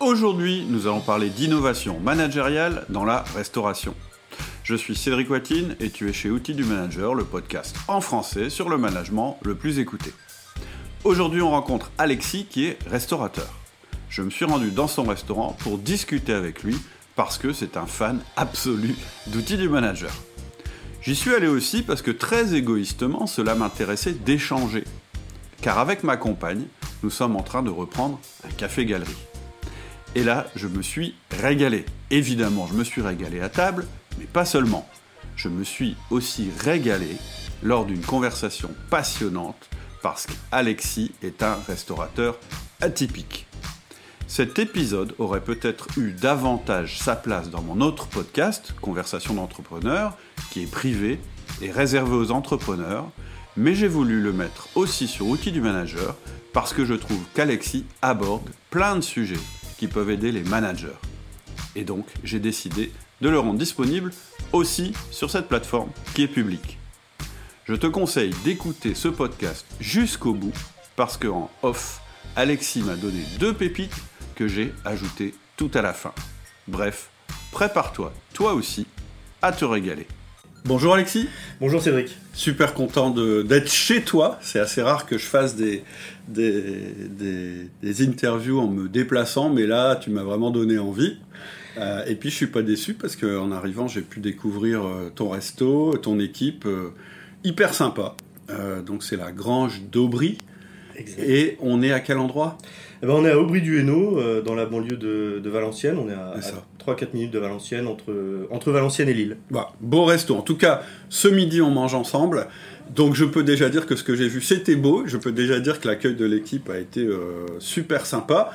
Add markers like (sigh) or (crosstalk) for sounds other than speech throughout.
Aujourd'hui, nous allons parler d'innovation managériale dans la restauration. Je suis Cédric Watine et tu es chez Outils du Manager, le podcast en français sur le management le plus écouté. Aujourd'hui, on rencontre Alexis qui est restaurateur. Je me suis rendu dans son restaurant pour discuter avec lui parce que c'est un fan absolu d'Outils du Manager. J'y suis allé aussi parce que très égoïstement, cela m'intéressait d'échanger. Car avec ma compagne, nous sommes en train de reprendre un café-galerie. Et là, je me suis régalé. Évidemment, je me suis régalé à table, mais pas seulement. Je me suis aussi régalé lors d'une conversation passionnante parce qu'Alexis est un restaurateur atypique. Cet épisode aurait peut-être eu davantage sa place dans mon autre podcast, Conversation d'entrepreneurs, qui est privé et réservé aux entrepreneurs, mais j'ai voulu le mettre aussi sur Outils du Manager parce que je trouve qu'Alexis aborde plein de sujets qui peuvent aider les managers. Et donc, j'ai décidé de le rendre disponible aussi sur cette plateforme qui est publique. Je te conseille d'écouter ce podcast jusqu'au bout parce qu'en off, Alexis m'a donné deux pépites que j'ai ajoutées tout à la fin. Bref, prépare-toi, toi aussi, à te régaler. Bonjour Alexis. Bonjour Cédric. Super content d'être chez toi. C'est assez rare que je fasse des, des, interviews en me déplaçant, mais là, tu m'as vraiment donné envie. Euh, et puis, je suis pas déçu parce qu'en arrivant, j'ai pu découvrir euh, ton resto, ton équipe, euh, hyper sympa. donc, c'est la Grange d'Aubry. Et on est à quel endroit? Eh ben, On est à Aubry du Hainaut, dans la banlieue de, Valenciennes. On est à, 3-4 minutes de Valenciennes, entre, entre Valenciennes et Lille. Bah, beau resto. En tout cas, ce midi, on mange ensemble. Donc je peux déjà dire que ce que j'ai vu, c'était beau. Je peux déjà dire que l'accueil de l'équipe a été euh, super sympa.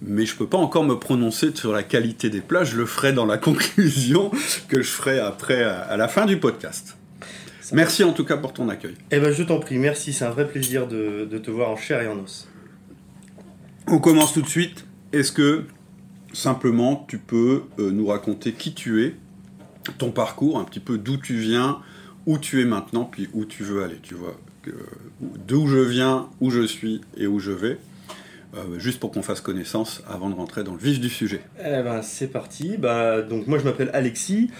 Mais je peux pas encore me prononcer sur la qualité des plats. Je le ferai dans la (laughs) conclusion que je ferai après, à la fin du podcast. Merci en tout cas pour ton accueil. Eh ben, je t'en prie, merci. C'est un vrai plaisir de, te voir en chair et en os. On commence tout de suite. Est-ce que simplement tu peux euh, nous raconter qui tu es, ton parcours, un petit peu d'où tu viens, où tu es maintenant, puis où tu veux aller, tu vois. D'où je viens, où je suis et où je vais. Euh, juste pour qu'on fasse connaissance avant de rentrer dans le vif du sujet. Eh ben, c'est parti. Bah, donc moi je m'appelle Alexis.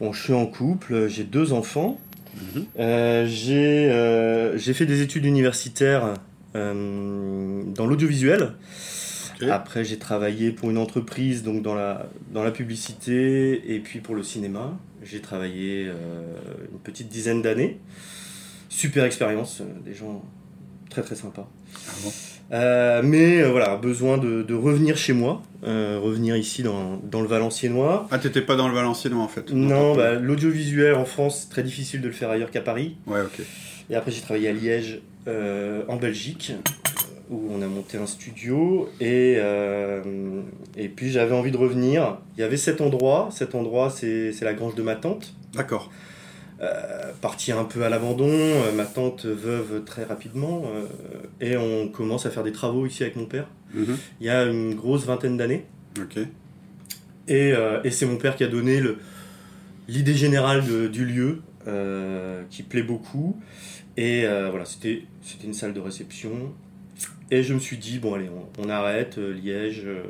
Bon, je suis en couple, j'ai deux enfants. Mhm. Euh, euh, j'ai fait des études universitaires dans l'audiovisuel. Après, j'ai travaillé pour une entreprise donc dans la, dans la publicité et puis pour le cinéma. J'ai travaillé euh, une petite dizaine d'années. Super expérience, euh, des gens très très sympas. Ah euh, mais voilà, besoin de, revenir chez moi, revenir ici dans, dans, le Valenciennois. Ah, t'étais pas dans le Valenciennois en fait Non, bah, l'audiovisuel en France, c'est très difficile de le faire ailleurs qu'à Paris. Ouais, ok. Et après, j'ai travaillé à Liège, en Belgique, où on a monté un studio et, euh, et puis j'avais envie de revenir. Il y avait cet endroit, cet endroit c'est la grange de ma tante. D'accord. Euh, partie un peu à l'abandon, euh, ma tante veuve très rapidement et on commence à faire des travaux ici avec mon père. Mhm. Il y a une grosse vingtaine d'années. Ok. Et, et c'est mon père qui a donné l'idée générale du lieu qui plaît beaucoup. Et voilà, c'était une salle de réception et je me suis dit, bon, allez, on, arrête, euh, Liège. Euh,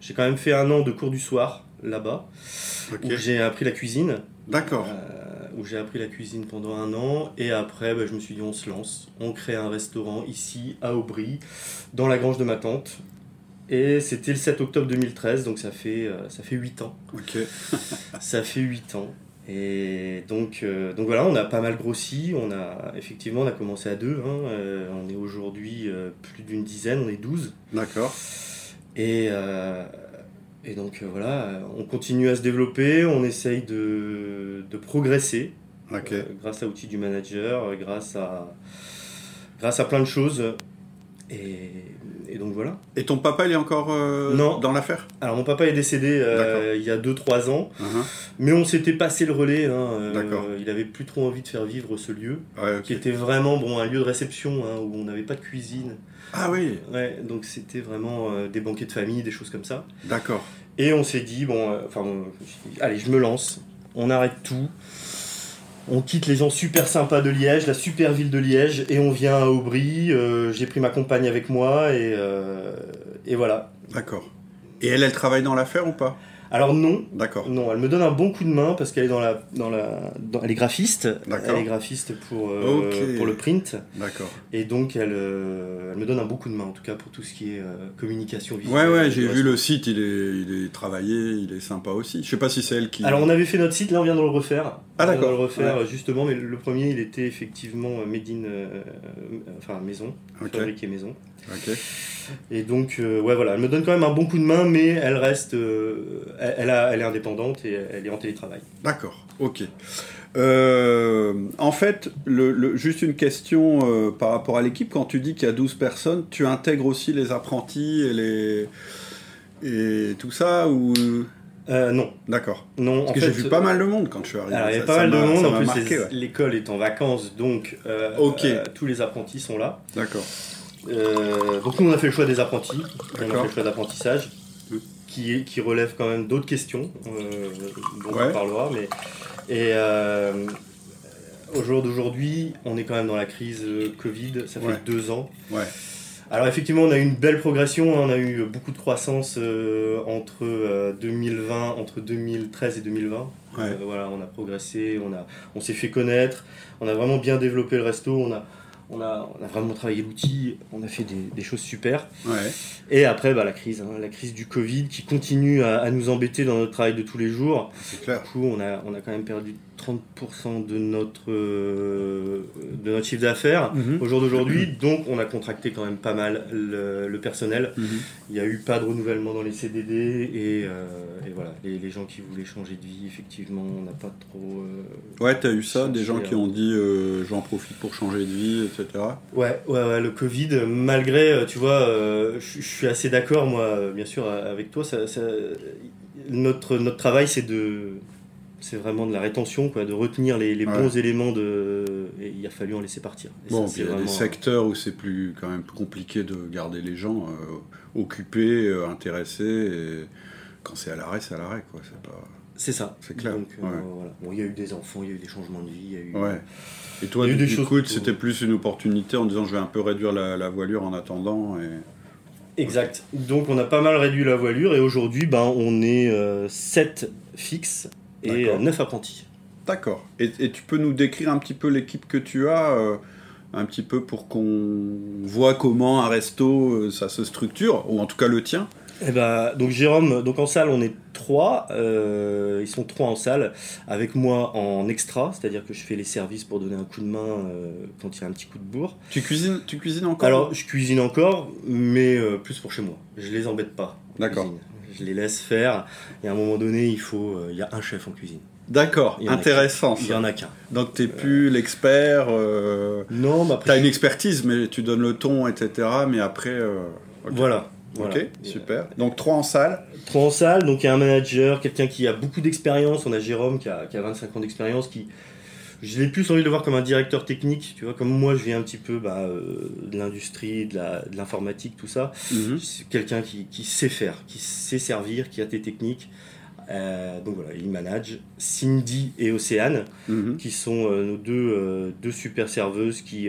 j'ai quand même fait un an de cours du soir là-bas, où j'ai appris la cuisine. D'accord. Euh, où j'ai appris la cuisine pendant un an. Et après, bah, je me suis dit, on se lance. On crée un restaurant ici, à Aubry, dans la grange de ma tante. Et c'était le 7 octobre 2013, donc ça fait, ça fait 8 ans. Ok. ça fait 8 ans. Et donc, euh, donc voilà, on a pas mal grossi. On a effectivement, on a commencé à deux. Hein, euh, on est aujourd'hui euh, plus d'une dizaine, on est 12. D'accord. Et, et donc voilà, on continue à se développer, on essaye de, de progresser grâce à outils du manager, grâce à, grâce à plein de choses. Et, et, donc voilà. Et ton papa, il est encore euh, dans l'affaire? Alors mon papa est décédé euh, il y a 2-3 ans, uh-huh. mais on s'était passé le relais. Hein, euh, il avait plus trop envie de faire vivre ce lieu, qui était vraiment bon, un lieu de réception hein, où on n'avait pas de cuisine. Ah oui Ouais, donc c'était vraiment des banquets de famille, des choses comme ça. D'accord. Et on s'est dit, bon, enfin, allez, je me lance, on arrête tout. On quitte les gens super sympas de Liège, la super ville de Liège, et on vient à Aubry. Euh, j'ai pris ma compagne avec moi, et, euh, et voilà. D'accord. Et elle, elle travaille dans l'affaire ou pas? Alors non. D'accord. Non, elle me donne un bon coup de main parce qu'elle est dans la, dans la, dans- elle est graphiste. Elle est graphiste pour euh, pour le print D'accord. et donc elle, elle me donne un bon coup de main en tout cas pour tout ce qui est communication visuelle. Ouais, ouais, j'ai vu le site, il est, il est travaillé, il est sympa aussi. Je sais pas si c'est elle qui. Alors on avait fait notre site, là on vient de le refaire. Ah, de d'accord. le refaire euh, justement, mais le premier il était effectivement euh, made in, euh, euh, enfin maison, Ok. fabriqué maison. Ok. Et donc, euh, ouais, voilà, elle me donne quand même un bon coup de main, mais elle reste, euh, elle, elle a- elle est indépendante et elle est en télétravail. D'accord, ok. Euh, en fait, le, le- juste une question euh, par rapport à l'équipe. Quand tu dis qu'il y a 12 personnes, tu intègres aussi les apprentis et les et tout ça ou Euh, non, D'accord. non. Parce en que j'ai vu pas mal de monde quand je suis arrivé. Alors, il y a pas mal de monde. En plus, l'école est en vacances, donc euh, euh, tous les apprentis sont là. D'accord. Donc, nous, on a fait le choix des apprentis. On a fait le choix d'apprentissage, qui, est- qui relève quand même d'autres questions, dont Ouais. on parlera. Mais, et au jour d'aujourd'hui, on est quand même dans la crise Covid. Ça fait Ouais. deux ans. Ouais. Alors effectivement, on a eu une belle progression, hein. on a eu beaucoup de croissance euh, entre euh, 2020, entre 2013 et 2020. Ouais. Euh, voilà, on a progressé, on a, on s'est fait connaître, on a vraiment bien développé le resto, on a, on a, on a vraiment travaillé l'outil, on a fait des, des choses super. Ouais. Et après, bah, la crise, hein, la crise du Covid qui continue à, à nous embêter dans notre travail de tous les jours. C'est clair. Du coup, on a, on a quand même perdu 30% de notre, euh, de notre chiffre d'affaires Mhm. au jour d'aujourd'hui. Donc, on a contracté quand même pas mal le, le personnel. Mhm. Il n'y a eu pas de renouvellement dans les CDD et, euh, et voilà, les, les gens qui voulaient changer de vie, effectivement, on n'a pas trop. euh, Ouais, t'as eu ça, des gens qui ont dit euh, j'en profite pour changer de vie, etc. Ouais, ouais, ouais, le Covid, malgré, tu vois, je suis assez d'accord, moi, bien sûr, avec toi. Ça, ça- notre, notre travail, c'est de. C'est vraiment de la rétention, quoi, de retenir les, les Ouais. bons éléments de. Et il a fallu en laisser partir. Et Bon, ça, puis il y a vraiment- des secteurs où c'est plus quand même compliqué de garder les gens euh, occupés, euh, intéressés. Et quand c'est à l'arrêt, c'est à l'arrêt, quoi. C'est pas. C'est ça. C'est clair, Donc, euh, ouais. voilà. Bon, il y a eu des enfants, il y a eu des changements de vie, il y a eu. Ouais. Et toi, du choses coup, c'était plus une opportunité en disant je vais un peu réduire la, la voilure en attendant. Et... Exact. Donc on a pas mal réduit la voilure et aujourd'hui ben, on est 7 fixes et D'accord. 9 apprentis. D'accord. Et, et tu peux nous décrire un petit peu l'équipe que tu as, euh, un petit peu pour qu'on voit comment un resto euh, ça se structure, ou en tout cas le tien. Et ben, donc Jérôme, donc en salle on est 3, ils sont 3 en salle, avec moi en extra, c'est-à-dire que je fais les services pour donner un coup de main euh, quand il y a un petit coup de bourre. Tu cuisines, tu cuisines encore Alors je cuisine encore, mais euh, plus pour chez moi. Je les embête pas. D'accord. Je les laisse faire et à un moment donné il faut, euh, il y a un chef en cuisine. D'accord, intéressant. Il y en a qu'un. Donc t'es plus l'expert. Euh... Non, mais après T'as une expertise, mais tu donnes le ton, etc. Mais après, euh, voilà. voilà. Ok, super. Donc trois en salle. Trois en salle, donc il y a un manager, quelqu'un qui a beaucoup d'expérience. On a Jérôme qui a, qui a 25 ans d'expérience, qui je l'ai plus envie de le voir comme un directeur technique, tu vois, comme moi je viens un petit peu bah, euh, de l'industrie, de l'informatique, tout ça. C'est quelqu'un qui, qui sait faire, qui sait servir, qui a des techniques. Euh, donc voilà, il manage Cindy et Océane, Mhm. qui sont euh, nos deux, deux super serveuses qui,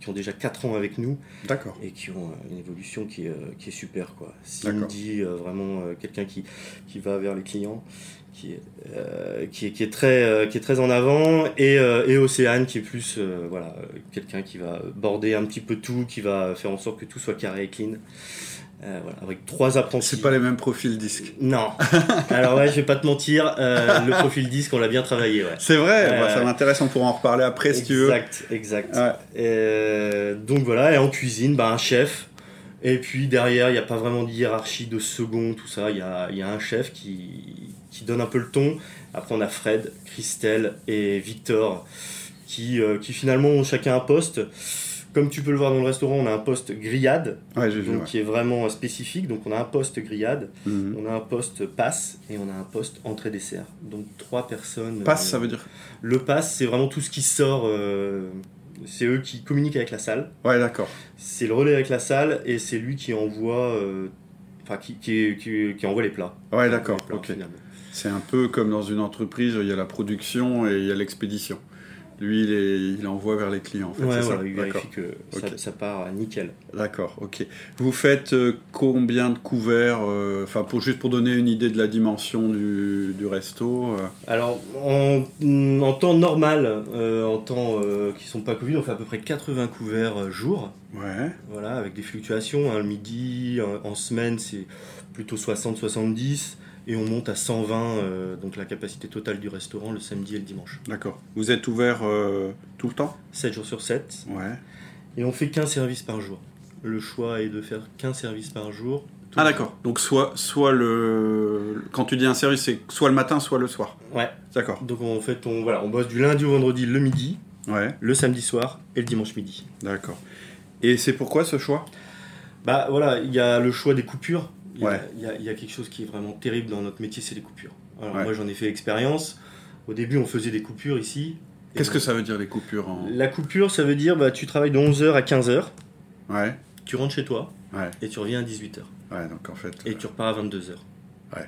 qui ont déjà 4 ans avec nous D'accord. et qui ont une évolution qui est, qui est super. Quoi. Cindy, vraiment quelqu'un qui, qui va vers les clients, qui est, euh, qui est, qui est, très, euh, qui est très en avant, et, euh, et Océane qui est plus voilà, quelqu'un qui va border un petit peu tout, qui va faire en sorte que tout soit carré et clean. Voilà, avec trois apprentis. C'est pas les mêmes profils disques. Non. (laughs) Alors ouais, je vais pas te mentir, le profil disque, on l'a bien travaillé. Ouais. C'est vrai, bah, ça m'intéresse, on pourra en reparler après si tu veux. Exact, exact. Ouais. Donc voilà, et en cuisine, bah, un chef. Et puis derrière, il n'y a pas vraiment de hiérarchie de second, tout ça. Il y a, il y a un chef qui, qui donne un peu le ton. Après, on a Fred, Christelle et Victor qui, euh, qui finalement ont chacun un poste. Comme tu peux le voir dans le restaurant, on a un poste grillade, Ouais, j'ai vu. donc ouais. qui est vraiment spécifique. Donc on a un poste grillade, Mhm. on a un poste passe et on a un poste entrée-dessert. Donc trois personnes. Passe, euh, ça veut dire. le pass, c'est vraiment tout ce qui sort. euh, c'est eux qui communiquent avec la salle. Ouais, d'accord. C'est le relais avec la salle et c'est lui qui envoie, enfin qui, qui, qui- qui envoie les plats. Ouais, d'accord. Ok. finalement. C'est un peu comme dans une entreprise, il y a la production et il y a l'expédition. Lui, il, est- il envoie vers les clients, en fait. Ouais, ça il vérifie que ça, part nickel. D'accord, ok. Vous faites euh, combien de couverts euh, Enfin, pour, juste pour donner une idée de la dimension du, du resto. euh, Alors, en, en temps normal, euh, en temps euh, qui sont pas Covid, on fait à peu près 80 couverts euh, jour. Ouais, Voilà, avec des fluctuations. hein, le midi, en, en semaine, c'est plutôt 60-70. Et on monte à 120, euh, donc la capacité totale du restaurant, le samedi et le dimanche. d'accord. Vous êtes ouvert euh, tout le temps? 7 jours sur 7. Ouais. Et on fait 15 services par jour. Le choix est de faire 15 services par jour. Ah d'accord. Donc soit, soit le... Quand tu dis un service, c'est soit le matin, soit le soir. Ouais. D'accord. Donc en fait, on, voilà, on bosse du lundi au vendredi le midi, Ouais, le samedi soir et le dimanche midi. d'accord. Et c'est pourquoi ce choix? Bah voilà, il y a le choix des coupures. Il y, a- Ouais. il y a, il y a quelque chose qui est vraiment terrible dans notre métier, c'est les coupures. Alors Ouais. moi j'en ai fait expérience. Au début on faisait des coupures ici. Qu'est-ce que ça veut dire les coupures en... La coupure ça veut dire bah, tu travailles de 11h à 15h, Ouais, tu rentres chez toi ouais, et tu reviens à 18h. ouais. Donc en fait... Et euh, tu repars à 22h. Ouais.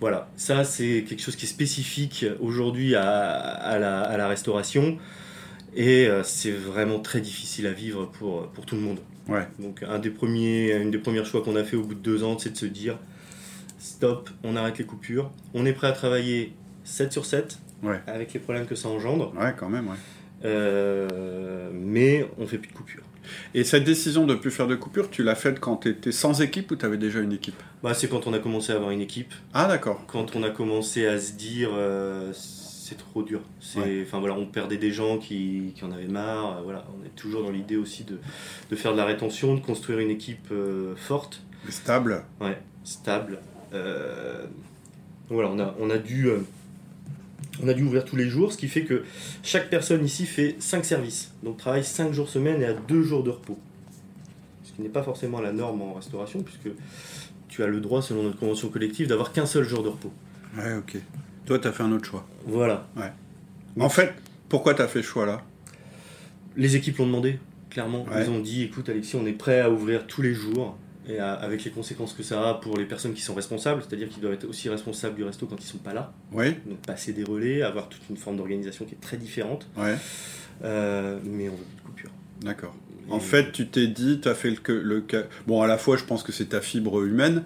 Voilà, ça c'est quelque chose qui est spécifique aujourd'hui à, à la, à la restauration. Et euh, c'est vraiment très difficile à vivre pour, pour tout le monde. Ouais. Donc un des premiers, une des premières choix qu'on a fait au bout de deux ans, c'est de se dire stop, on arrête les coupures. On est prêt à travailler 7 sur 7 Ouais. avec les problèmes que ça engendre, Ouais, quand même, ouais. euh, mais on fait plus de coupures. Et cette décision de plus faire de coupures, tu l'as faite quand tu étais sans équipe ou tu avais déjà une équipe? Bah, c'est quand on a commencé à avoir une équipe, Ah d'accord. quand on a commencé à se dire euh, c'est trop dur. Ouais. enfin voilà, on perdait des gens qui, qui en avaient marre. euh, Voilà, on est toujours dans l'idée aussi de, de faire de la rétention, de construire une équipe euh, forte. Stable. Ouais, stable. Euh, voilà, on a, on a dû, euh, on a dû ouvrir tous les jours, ce qui fait que chaque personne ici fait 5 services, donc travaille 5 jours semaine et a 2 jours de repos. Ce qui n'est pas forcément la norme en restauration, puisque tu as le droit, selon notre convention collective, d'avoir qu'un seul jour de repos. Ouais, ok. Toi, tu as fait un autre choix. Voilà. En fait, pourquoi tu as fait ce choix-là? Les équipes l'ont demandé, clairement. Ouais. Ils ont dit, écoute Alexis, on est prêt à ouvrir tous les jours, et à- avec les conséquences que ça a pour les personnes qui sont responsables, c'est-à-dire qu'ils doivent être aussi responsables du resto quand ils sont pas là. Oui donc passer des relais, avoir toute une forme d'organisation qui est très différente, Ouais, euh, mais on veut plus de coupure. d'accord. En Et- fait, tu t'es dit, tu as fait le, le Bon, à la fois, je pense que c'est ta fibre humaine,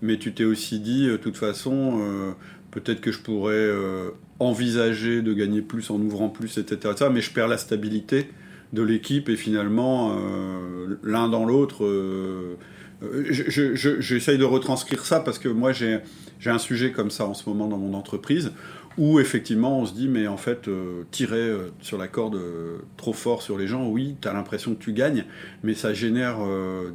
mais tu t'es aussi dit, euh, de toute façon, euh, peut-être que je pourrais euh, envisager de gagner plus en ouvrant plus, etc. etc., mais je perds la stabilité de l'équipe et finalement, euh, l'un dans l'autre. euh, euh, je- je- je- J'essaye de retranscrire ça parce que moi, j'ai un sujet comme ça en ce moment dans mon entreprise où effectivement on se dit mais en fait tirer sur la corde trop fort sur les gens oui tu as l'impression que tu gagnes mais ça génère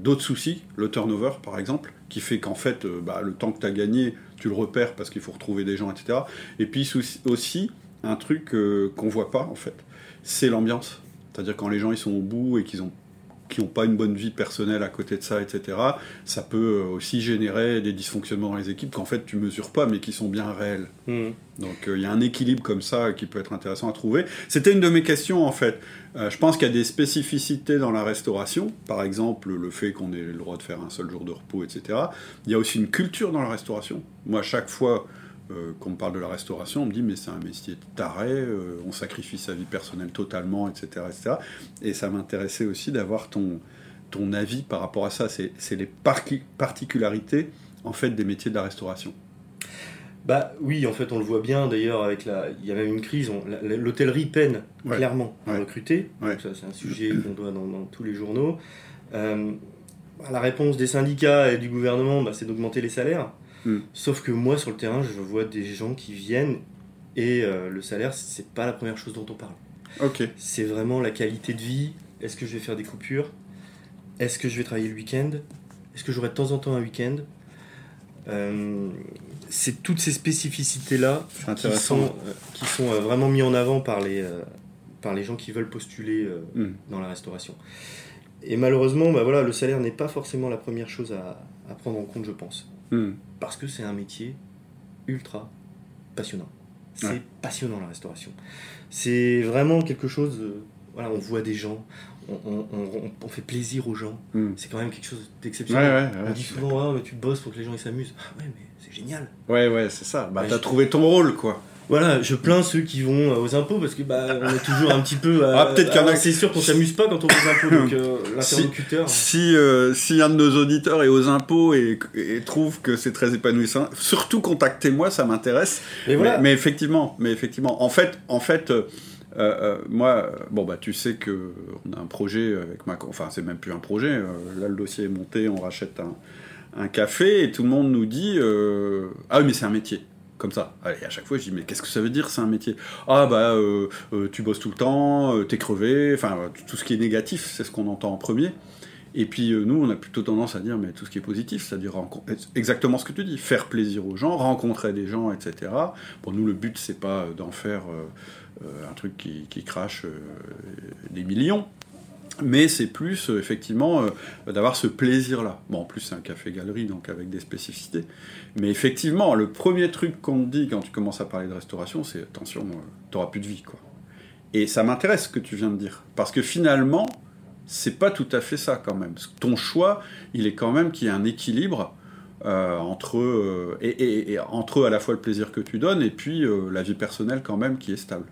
d'autres soucis le turnover par exemple qui fait qu'en fait bah, le temps que tu as gagné le repères parce qu'il faut retrouver des gens etc et puis aussi un truc euh, qu'on voit pas en fait c'est l'ambiance. C'est à dire quand les gens ils sont au bout et qu'ils ont qui n'ont pas une bonne vie personnelle à côté de ça, etc., ça peut euh, aussi générer des dysfonctionnements dans les équipes qu'en fait tu mesures pas, mais qui sont bien réels. Donc euh, il y a un équilibre comme ça qui peut être intéressant à trouver. C'était une de mes questions en fait. Euh, je pense qu'il y a des spécificités dans la restauration, par exemple le fait qu'on ait le droit de faire un seul jour de repos, etc. Il y a aussi une culture dans la restauration. Moi, chaque fois euh, qu'on me parle de la restauration, on me dit mais c'est un métier taré, euh, on sacrifie sa vie personnelle totalement, etc. etc. Et ça m'intéressait aussi d'avoir ton, ton avis par rapport à ça. C'est les particularités en fait des métiers de la restauration. Bah oui, en fait, on le voit bien d'ailleurs avec la. Il y a même une crise. on- L'hôtellerie peine Ouais. clairement à Ouais. recruter. Ouais. Ça, c'est un sujet qu'on doit dans, dans tous les journaux. Euh, bah, la réponse des syndicats et du gouvernement, bah, c'est d'augmenter les salaires. Hmm. Sauf que moi, sur le terrain, je vois des gens qui viennent et euh, le salaire, c'est pas la première chose dont on parle. Ok. C'est vraiment la qualité de vie. Est-ce que je vais faire des coupures? Est-ce que je vais travailler le week-end? Est-ce que j'aurai de temps en temps un week-end? Euh, C'est toutes ces spécificités-là qui sont, euh, qui sont vraiment mis en avant par les, par les gens qui veulent postuler Hmm. dans la restauration. Et malheureusement, bah voilà, le salaire n'est pas forcément la première chose à, à prendre en compte, je pense. Hmm. Parce que c'est un métier ultra passionnant. C'est Ouais. passionnant la restauration. C'est vraiment quelque chose. euh, voilà, on voit des gens, on, on- on- on fait plaisir aux gens. Hmm. C'est quand même quelque chose d'exceptionnel. ouais, ouais, on dit souvent, Ah, mais tu bosses pour que les gens ils s'amusent. Ah ouais, mais c'est génial. Ouais, ouais, c'est ça. Bah, t'as trouvé ton rôle, quoi. Voilà, je plains ceux qui vont euh, aux impôts parce que bah on est toujours un petit peu. Ah, peut-être qu'il y en a- C'est sûr qu'on s'amuse pas quand on va aux impôts, donc euh, (coughs) l'interlocuteur. Si, euh, si un de nos auditeurs est aux impôts et, et trouve que c'est très épanouissant, surtout contactez-moi, ça m'intéresse. Mais voilà. Mais, mais effectivement, mais effectivement, en fait, en fait, euh, euh, moi, euh, bon bah tu sais que on a un projet avec ma, enfin c'est même plus un projet. euh, là le dossier est monté, on rachète un, un café et tout le monde nous dit euh, ah oui mais c'est un métier. Comme ça. Et à chaque fois, je dis, mais qu'est-ce que ça veut dire, c'est un métier? Ah, bah, euh, euh, tu bosses tout le temps, euh, t'es crevé, enfin, euh, tout ce qui est négatif, c'est ce qu'on entend en premier. Et puis, nous, on a plutôt tendance à dire, mais tout ce qui est positif, c'est-à-dire exactement ce que tu dis, faire plaisir aux gens, rencontrer des gens, etc. Pour nous, le but, c'est pas d'en faire un truc qui, qui crache des millions, mais c'est plus, euh, effectivement, euh, d'avoir ce plaisir-là. Bon, en plus, c'est un café-galerie, donc avec des spécificités. Mais effectivement, le premier truc qu'on te dit quand tu commences à parler de restauration, c'est attention, euh, t'auras plus de vie, quoi. Et ça m'intéresse ce que tu viens de dire. Parce que finalement, c'est pas tout à fait ça quand même. Ton choix, il est quand même qu'il y ait un équilibre euh, entre, et, et- entre à la fois le plaisir que tu donnes et puis la vie personnelle quand même qui est stable.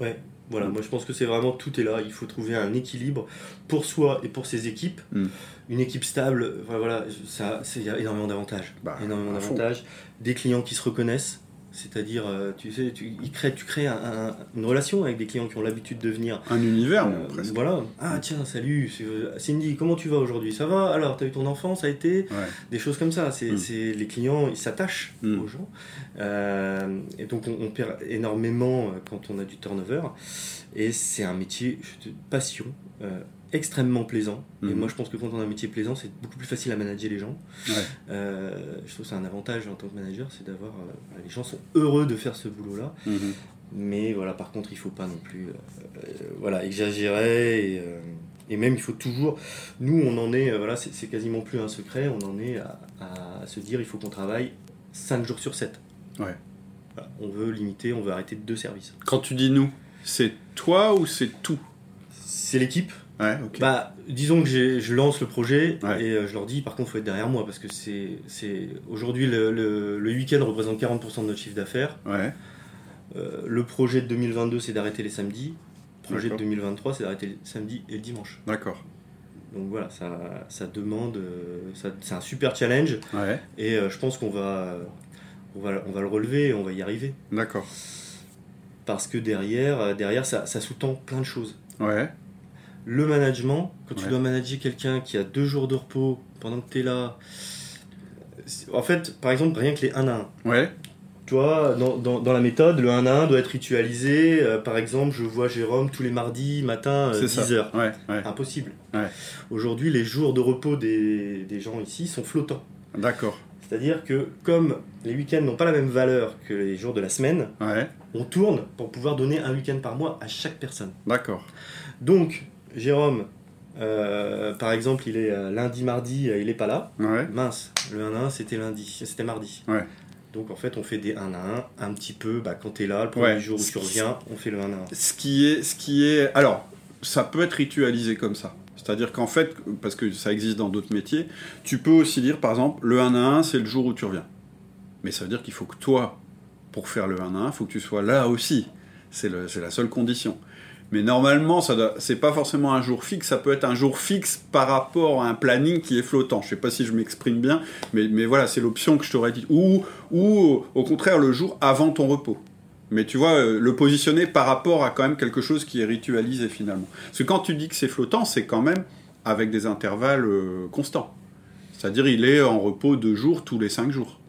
Ouais, voilà, moi je pense que c'est vraiment tout est là. Il faut trouver un équilibre pour soi et pour ses équipes. Mm. Une équipe stable, voilà, ça, c'est il y a énormément d'avantages. Bah, énormément d'avantages. Des clients qui se reconnaissent, c'est-à-dire, euh, tu sais, tu, ils créent, tu crées un- un- une relation avec des clients qui ont l'habitude de venir. Un univers, Euh, presque. voilà. Ah tiens, salut, euh, Cindy, comment tu vas aujourd'hui? Ça va? Alors, t'as eu ton enfant, ça a été? Ouais. Des choses comme ça. C'est, Mm. c'est- les clients, ils s'attachent Mm. aux gens. Euh, et donc, on, on perd énormément quand on a du turnover. Et c'est un métier te- passion, euh, extrêmement plaisant. Et Mhm. moi, je pense que quand on a un métier plaisant, c'est beaucoup plus facile à manager les gens. Ouais. Euh, je trouve que c'est un avantage en tant que manager, c'est d'avoir. euh, les gens sont heureux de faire ce boulot-là. Mhm. Mais voilà, par contre, il faut pas non plus euh, voilà, exagérer. Et, euh, et même, il faut toujours. Nous, on en est. voilà, c'est c'est quasiment plus un secret. On en est à, à se dire il faut qu'on travaille 5 jours sur 7. Ouais. Voilà, on veut limiter, on veut arrêter deux services. Quand tu dis nous, c'est toi ou c'est tout? C'est l'équipe. Ouais. Bah, disons que je lance le projet Ouais. et euh, je leur dis par contre, faut être derrière moi parce que c'est aujourd'hui le, le, le week-end représente 40% de notre chiffre d'affaires. ouais. Euh, le projet de 2022, c'est d'arrêter les samedis. Le projet de D'accord. 2023, c'est d'arrêter le samedi et le dimanche. D'accord. Donc voilà, ça, ça demande, euh, ça- c'est un super challenge Ouais. et je pense qu'on va, on va, on va le relever et on va y arriver. D'accord. Parce que derrière, derrière ça, ça sous-tend plein de choses. Ouais. Le management, quand tu dois manager quelqu'un qui a deux jours de repos pendant que tu es là, en fait, par exemple, rien que les 1 à 1. Ouais. Tu vois, dans, dans, dans la méthode, le 1 à 1 doit être ritualisé. Euh, par exemple, je vois Jérôme tous les mardis matin, ça. 10h. Ouais. Ouais. Impossible. Ouais. Aujourd'hui, les jours de repos des, des gens ici sont flottants. D'accord. C'est-à-dire que comme les week-ends n'ont pas la même valeur que les jours de la semaine, on tourne pour pouvoir donner un week-end par mois à chaque personne. D'accord. Donc, Jérôme, euh, par exemple, il est euh, lundi, mardi, euh, il est pas là. Ouais. Mince, le 1 à 1, c'était lundi, c'était mardi. Ouais. Donc en fait, on fait des 1 à 1 un petit peu, bah, quand tu es là, le premier Ouais. jour où tu reviens, on fait le 1 à 1. Ce qui est, ce qui est, alors, ça peut être ritualisé comme ça. C'est-à-dire qu'en fait, parce que ça existe dans d'autres métiers, tu peux aussi dire, par exemple, le 1 à 1, c'est le jour où tu reviens. Mais ça veut dire qu'il faut que toi, pour faire le 1 à 1, il faut que tu sois là aussi. C'est la seule condition. Mais normalement, ça c'est pas forcément un jour fixe, ça peut être un jour fixe par rapport à un planning qui est flottant. Je sais pas si je m'exprime bien, mais, mais voilà, c'est l'option que je t'aurais dit. Ou, ou au contraire, le jour avant ton repos. Mais tu vois, euh, le positionner par rapport à quand même quelque chose qui est ritualisé finalement. Parce que quand tu dis que c'est flottant, c'est quand même avec des intervalles euh, constants. C'est-à-dire, il est en repos deux jours tous les cinq jours.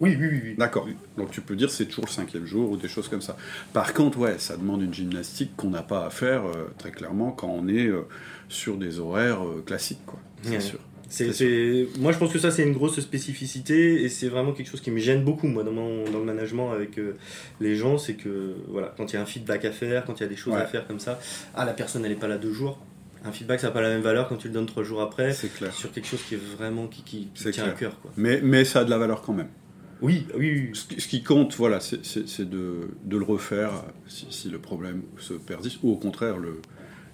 Oui, oui, oui. oui. D'accord. Donc tu peux dire c'est toujours le cinquième jour ou des choses comme ça. Par contre, ouais, ça demande une gymnastique qu'on n'a pas à faire euh, très clairement quand on est euh, sur des horaires euh, classiques, quoi. C'est Ouais. sûr. C'est, C'est c'est- Moi, je pense que ça, c'est une grosse spécificité et c'est vraiment quelque chose qui me gêne beaucoup, moi, dans, mon... dans le management avec euh, les gens. C'est que, voilà, quand il y a un feedback à faire, quand il y a des choses Ouais. à faire comme ça, ah, la personne, elle n'est pas là deux jours. Un feedback, ça n'a pas la même valeur quand tu le donnes trois jours après C'est clair. sur quelque chose qui est vraiment qui, qui, qui C'est tient clair. à cœur. Quoi. Mais, mais ça a de la valeur quand même. Oui, oui, oui. Ce qui, compte, voilà, c'est- de, le refaire si, le problème se persiste, ou au contraire,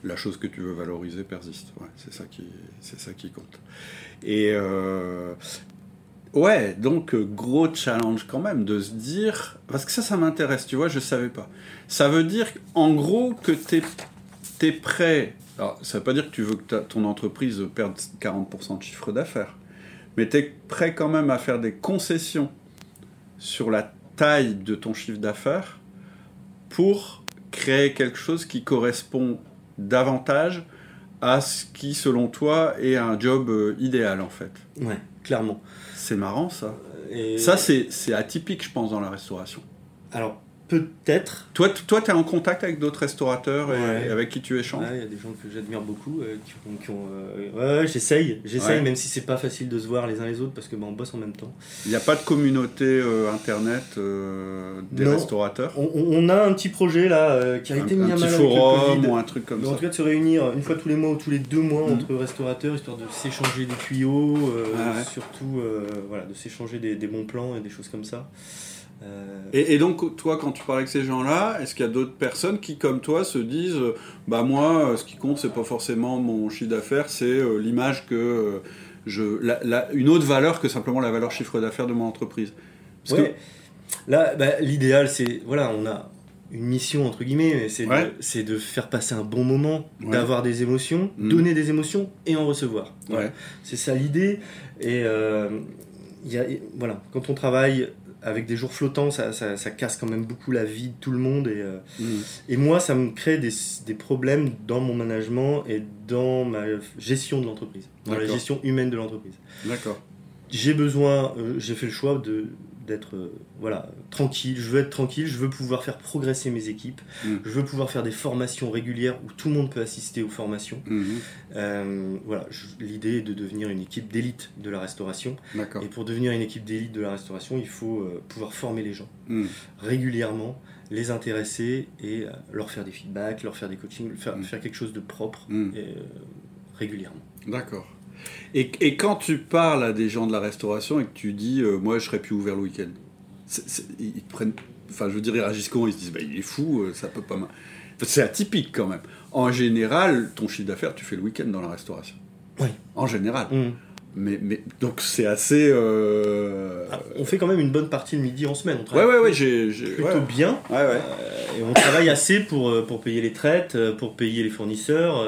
la chose que tu veux valoriser persiste. C'est ça qui, ça qui compte. Et euh, Ouais, donc euh, gros challenge quand même de se dire, parce que ça, ça m'intéresse, tu vois, je savais pas. Ça veut dire en gros que tu es, prêt, alors ça veut pas dire que tu veux que ton entreprise perde 40% de chiffre d'affaires, mais tu es prêt quand même à faire des concessions sur la taille de ton chiffre d'affaires pour créer quelque chose qui correspond davantage à ce qui, selon toi, est un job euh, idéal en fait. Ouais, clairement. C'est marrant ça. Et... Ça, c'est atypique, je pense, dans la restauration. Alors, Peut-être. Toi, toi, tu es en contact avec d'autres restaurateurs et, avec qui tu échanges? Il y a des gens que j'admire beaucoup. Euh, qui, ont, euh, ouais, j'essaye, j'essaye, même si c'est pas facile de se voir les uns les autres parce que ben, on bosse en même temps. Il n'y a pas de communauté euh, internet des restaurateurs? On, a un petit projet là qui a été mis à mal. Un petit forum ou un truc comme ça. En tout cas, de se réunir une fois tous les mois ou tous les deux mois mhm. entre restaurateurs histoire de s'échanger des tuyaux, ah surtout voilà, de s'échanger des, des bons plans et des choses comme ça. Euh, et, donc, toi, quand tu parles avec ces gens-là, est-ce qu'il y a d'autres personnes qui, comme toi, se disent euh, Bah, moi, euh, ce qui compte, c'est pas forcément mon chiffre d'affaires, c'est l'image que je. une autre valeur que simplement la valeur chiffre d'affaires de mon entreprise Parce Là, bah, l'idéal, c'est. Voilà, on a une mission, entre guillemets, c'est de, de, faire passer un bon moment, d'avoir des émotions, mm. donner des émotions et en recevoir. C'est ça l'idée. Et. Y a, voilà, quand on travaille avec des jours flottants, ça, ça, casse quand même beaucoup la vie de tout le monde. Et, euh, mmh. et moi, ça me crée des, des, problèmes dans mon management et dans ma gestion de l'entreprise, dans la gestion humaine de l'entreprise. D'accord. J'ai besoin, euh, j'ai fait le choix de, d'être euh, voilà, tranquille, je veux être tranquille, je veux pouvoir faire progresser mes équipes, mm. je veux pouvoir faire des formations régulières où tout le monde peut assister aux formations. Mm-hmm. Euh, voilà, l'idée est de devenir une équipe d'élite de la restauration. Et pour devenir une équipe d'élite de la restauration, il faut euh, pouvoir former les gens mm. régulièrement, les intéresser et leur faire des feedbacks, leur faire des coachings, faire, mm. faire quelque chose de propre régulièrement. D'accord. Et, quand tu parles à des gens de la restauration et que tu dis, euh, moi je serais plus ouvert le week-end, ils prennent, enfin je veux dire, ils réagissent comment? Ils se disent, bah, il est fou, euh, ça peut pas. C'est atypique quand même. En général, ton chiffre d'affaires, tu fais le week-end dans la restauration. Oui. En général. Mmh. Mais, mais, donc c'est assez. Euh, ah, on fait quand même une bonne partie le midi en semaine. On travaille ouais, ouais, ouais, j'ai, plutôt bien. Ouais, ouais. Euh, et on travaille assez pour, euh, pour payer les traites, pour payer les fournisseurs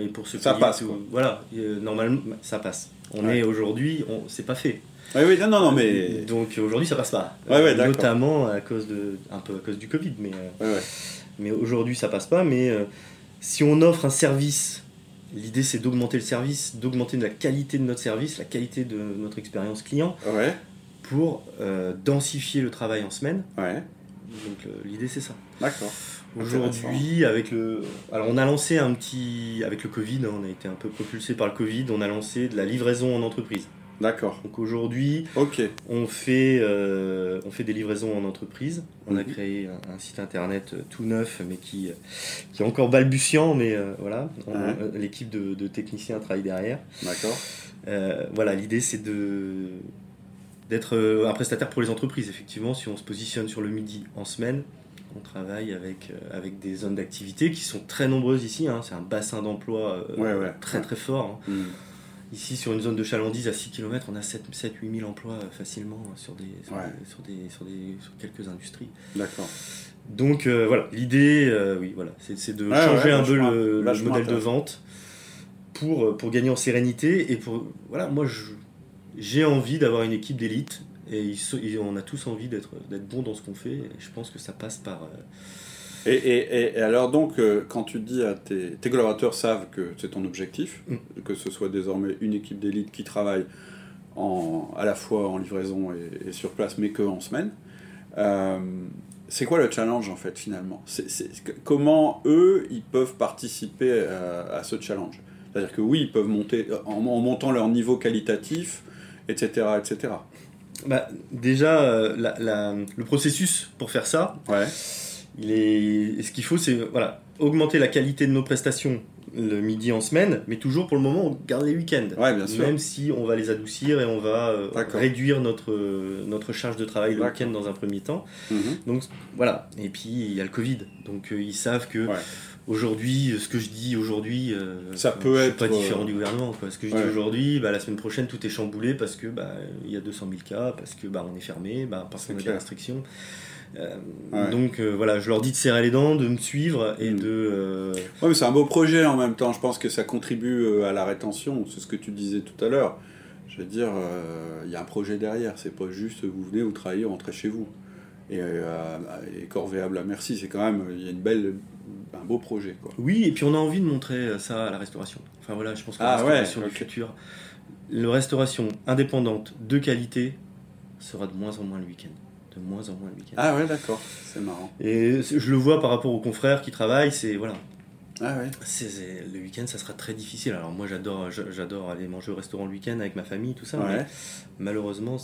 et pour se Ça passe. Quoi. Voilà, normalement ça passe. On est aujourd'hui, on... c'est pas fait. Oui, oui, non, non, non, mais. Donc aujourd'hui ça passe pas. Ouais, ouais, Notamment à cause de, un peu à cause du Covid, mais. Mais aujourd'hui ça passe pas. Mais si on offre un service L'idée, c'est d'augmenter le service, d'augmenter la qualité de notre service, la qualité de notre expérience client, pour euh, densifier le travail en semaine. Ouais. Donc euh, l'idée, c'est ça. D'accord. Aujourd'hui, avec le, alors on a lancé un petit, avec le Covid, hein, on a été un peu propulsé par le Covid, on a lancé de la livraison en entreprise. D'accord. Donc aujourd'hui, on, fait, euh, on fait des livraisons en entreprise. On a mhm. créé un, site internet euh, tout neuf, mais qui, qui est encore balbutiant, mais euh, voilà, l'équipe de, techniciens travaille derrière. D'accord. voilà, l'idée c'est de d'être un prestataire pour les entreprises. Effectivement, si on se positionne sur le midi en semaine, on travaille avec, avec des zones d'activité qui sont très nombreuses ici. Hein. C'est un bassin d'emploi très très fort. Hein. Mhm. Ici, sur une zone de chalandise à 6 km, on a 7-8 000 emplois euh, facilement sur, des, sur, des, sur, des, sur, quelques industries. D'accord. Donc euh, voilà, l'idée, euh, oui, voilà, c'est de changer un peu le, modèle de vente pour, pour gagner en sérénité. Et pour, voilà, moi, j'ai envie d'avoir une équipe d'élite et on a tous envie d'être bons dans ce qu'on fait. Et je pense que ça passe par et, alors donc, euh, quand tu dis à tes, tes collaborateurs savent que c'est ton objectif, mm. que ce soit désormais une équipe d'élite qui travaille en, à la fois en livraison et, sur place, mais que en semaine, euh, c'est quoi le challenge en fait finalement? Comment eux, ils peuvent participer à, ce challenge? C'est-à-dire que oui, ils peuvent monter en, montant leur niveau qualitatif, etc. etc. Bah, déjà, euh, le processus pour faire ça, ouais ce qu'il faut, c'est voilà, augmenter la qualité de nos prestations le midi en semaine, mais toujours pour le moment, on garde les week-ends. Même si on va les adoucir et on va euh, réduire notre, notre charge de travail le week-end dans un premier temps. Mhm. Donc voilà. Et puis il y a le Covid. Donc euh, ils savent que aujourd'hui, ce que je dis aujourd'hui, ça peut être pas différent du gouvernement. Quoi. Ce que je dis aujourd'hui, bah, la semaine prochaine, tout est chamboulé parce que bah, il y a 200 000 cas, parce que bah, on est fermé, bah, parce qu'on a des restrictions. Donc voilà, je leur dis de serrer les dents, de me suivre et mm. de. Ouais, mais c'est un beau projet en même temps. Je pense que ça contribue à la rétention. C'est ce que tu disais tout à l'heure. Je veux dire, il y a un projet derrière. C'est pas juste vous venez, vous travaillez, vous rentrez chez vous. Et, euh, et Corvéable à merci, c'est quand même, il y a une belle, un beau projet. Quoi. Oui, et puis on a envie de montrer ça à la restauration. Enfin voilà, je pense que la ah, restauration ouais, futur, la restauration indépendante de qualité sera de moins en moins le week-end. De moins en moins le week-end. Ah ouais, d'accord, c'est marrant. Et je le vois par rapport aux confrères qui travaillent, c'est voilà. Ah ouais. Le week-end, ça sera très difficile. Alors moi, j'adore, j'adore aller manger au restaurant le week-end avec ma famille, tout ça. Mais malheureusement,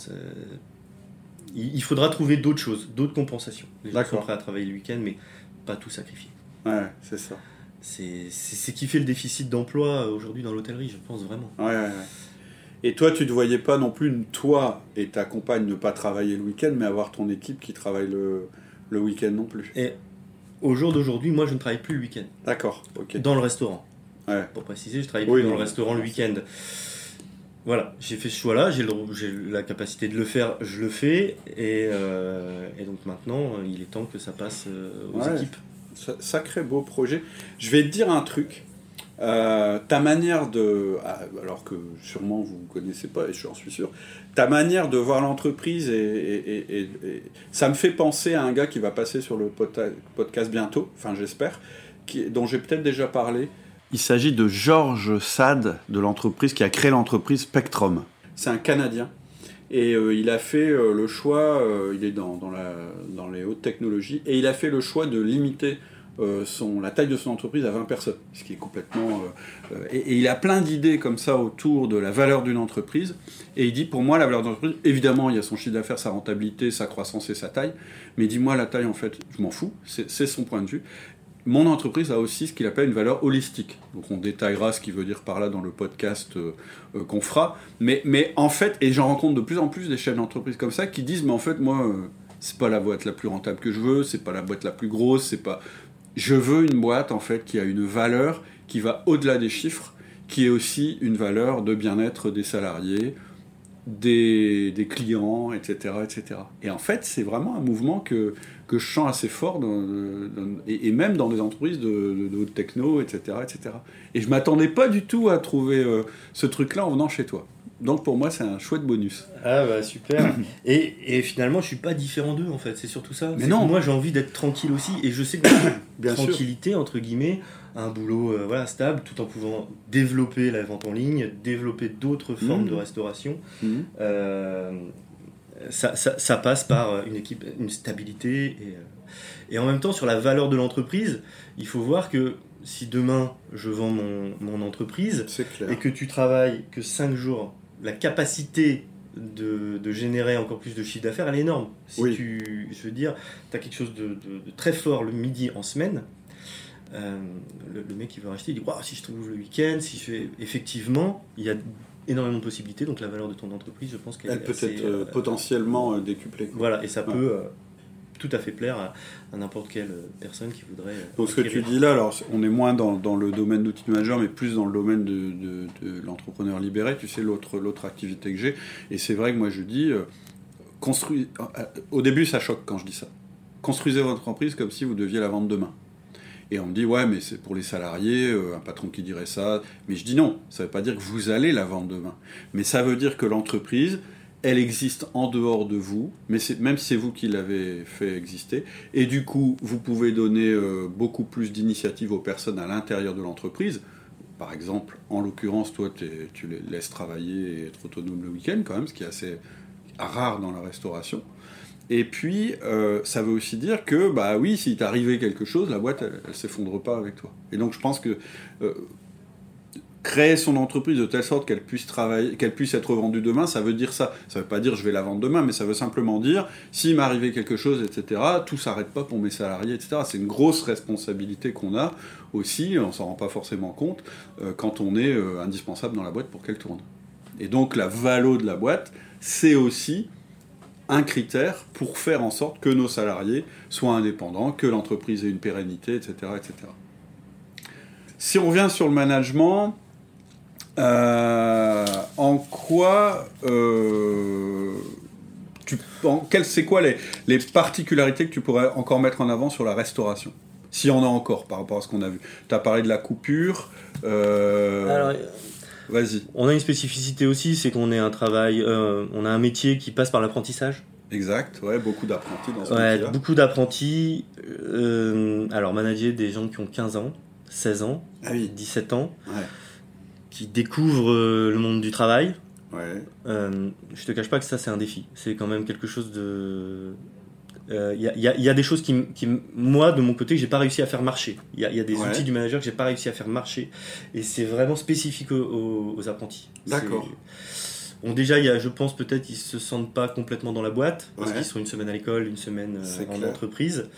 il faudra trouver d'autres choses, d'autres compensations. Les gens sont prêts à travailler le week-end, mais pas tout sacrifier. Ouais, c'est ça. C'est ce qui fait le déficit d'emploi aujourd'hui dans l'hôtellerie, je pense vraiment. Ouais, ouais, Et toi, tu ne voyais pas non plus, toi et ta compagne, ne pas travailler le week-end, mais avoir ton équipe qui travaille le, le week-end non plus? Et au jour d'aujourd'hui, moi, je ne travaille plus le week-end. D'accord, ok. Dans le restaurant. Ouais. Pour préciser, je travaille plus dans le restaurant le week-end. Voilà, j'ai fait ce choix-là, j'ai la capacité de le faire, je le fais, et, euh, donc maintenant, il est temps que ça passe euh, aux équipes. Sacré beau projet. Je vais te dire un truc. Euh, ta manière de, ah, alors que sûrement vous ne connaissez pas et je suis sûr, ta manière de voir l'entreprise et, ça me fait penser à un gars qui va passer sur le podcast bientôt, enfin j'espère, dont j'ai peut-être déjà parlé, il s'agit de Georges Sade de l'entreprise qui a créé l'entreprise Spectrum. C'est un Canadien. Et euh, il a fait euh, le choix, euh, il est dans, dans, les hautes technologies, et il a fait le choix de limiter son, la taille de son entreprise à 20 personnes, ce qui est complètement... Et, et, il a plein d'idées comme ça autour de la valeur d'une entreprise, et il dit, pour moi, la valeur d'une entreprise, évidemment, il y a son chiffre d'affaires, sa rentabilité, sa croissance et sa taille, mais dis-moi la taille, en fait, je m'en fous, c'est son point de vue mon entreprise a aussi ce qu'il appelle une valeur holistique. Donc on détaillera ce qu'il veut dire par là dans le podcast euh, euh, qu'on fera. Mais, mais en fait, et j'en rencontre de plus en plus des chefs d'entreprise comme ça qui disent, mais en fait, moi, euh, c'est pas la boîte la plus rentable que je veux, c'est pas la boîte la plus grosse, c'est pas... Je veux une boîte, en fait, qui a une valeur qui va au-delà des chiffres, qui est aussi une valeur de bien-être des salariés, des, clients, etc., etc. Et en fait, c'est vraiment un mouvement que, que je sens assez fort, et, même dans des entreprises de, de, techno, etc., etc. Et je m'attendais pas du tout à trouver euh, ce truc-là en venant chez toi. Donc pour moi, c'est un chouette bonus. Ah bah super. (coughs) et, et, finalement, je suis pas différent d'eux en fait. C'est surtout ça. Mais non. moi, j'ai envie d'être tranquille aussi, et je sais que (coughs) Bien tranquillité entre guillemets, un boulot euh, voilà stable, tout en pouvant développer la vente en ligne, développer d'autres formes mmh. de restauration. Mmh. Euh, ça, ça, passe par une équipe, une stabilité. Et, euh, et, en même temps, sur la valeur de l'entreprise, il faut voir que si demain je vends mon, mon entreprise et que tu travailles que 5 jours, la capacité de, de, générer encore plus de chiffre d'affaires, elle est énorme. Si tu, je veux dire, tu as quelque chose de, de, très fort le midi en semaine, euh, le, mec qui veut racheter, il dit si je trouve le week-end, si je fais. Effectivement, il y a énormément de possibilités. Donc la valeur de ton entreprise, je pense qu'elle peut être euh, potentiellement euh, décuplée. Voilà, et ça peut tout à fait plaire à, n'importe quelle personne qui voudrait. Donc ce que tu dis là, alors on est moins dans, dans le domaine d'outils manager, mais plus dans le domaine de, de, l'entrepreneur libéré. Tu sais l'autre l'autre activité que j'ai, et c'est vrai que moi je dis, construis. Au début, ça choque quand je dis ça. Construisez votre entreprise comme si vous deviez la vendre demain. Et on me dit, ouais, mais c'est pour les salariés, euh, un patron qui dirait ça. Mais je dis non, ça ne veut pas dire que vous allez la vendre demain. Mais ça veut dire que l'entreprise, elle existe en dehors de vous, mais même si c'est vous qui l'avez fait exister. Et du coup, vous pouvez donner euh, beaucoup plus d'initiatives aux personnes à l'intérieur de l'entreprise. Par exemple, en l'occurrence, toi, tu les laisses travailler et être autonome le week-end quand même, ce qui est assez rare dans la restauration. Et puis, euh, ça veut aussi dire que, bah oui, s'il t'arrivait quelque chose, la boîte, elle, ne s'effondre pas avec toi. Et donc, je pense que euh, créer son entreprise de telle sorte qu'elle puisse travailler, qu'elle puisse être vendue demain, ça veut dire ça. Ça veut pas dire je vais la vendre demain, mais ça veut simplement dire s'il m'arrivait quelque chose, etc. Tout s'arrête pas pour mes salariés, etc. C'est une grosse responsabilité qu'on a aussi. On s'en rend pas forcément compte euh, quand on est indispensable dans la boîte pour qu'elle tourne. Et donc, la valo de la boîte, c'est aussi un critère pour faire en sorte que nos salariés soient indépendants, que l'entreprise ait une pérennité, etc. etc. Si on revient sur le management, en quoi tu, c'est quoi les, les, particularités que tu pourrais encore mettre en avant sur la restauration? S'il y en a encore par rapport à ce qu'on a vu. Tu as parlé de la coupure. Alors, Vas-y. On a une spécificité aussi, c'est qu'on est un travail, euh, on a un métier qui passe par l'apprentissage. Exact, ouais, beaucoup d'apprentis dans ce ouais, Beaucoup d'apprentis. Euh, alors, manager des gens qui ont 15 ans, 16 ans, 17 ah ans, qui découvrent euh, le monde du travail. Ouais. je te cache pas que ça, c'est un défi. C'est quand même quelque chose de il euh, y, a des choses qui, moi, de mon côté, j'ai pas réussi à faire marcher. Il y, a des outils du manager que j'ai pas réussi à faire marcher. Et c'est vraiment spécifique aux, apprentis. D'accord. Bon, déjà, y a, je pense peut-être ils se sentent pas complètement dans la boîte, parce qu'ils sont une semaine à l'école, une semaine euh, en entreprise.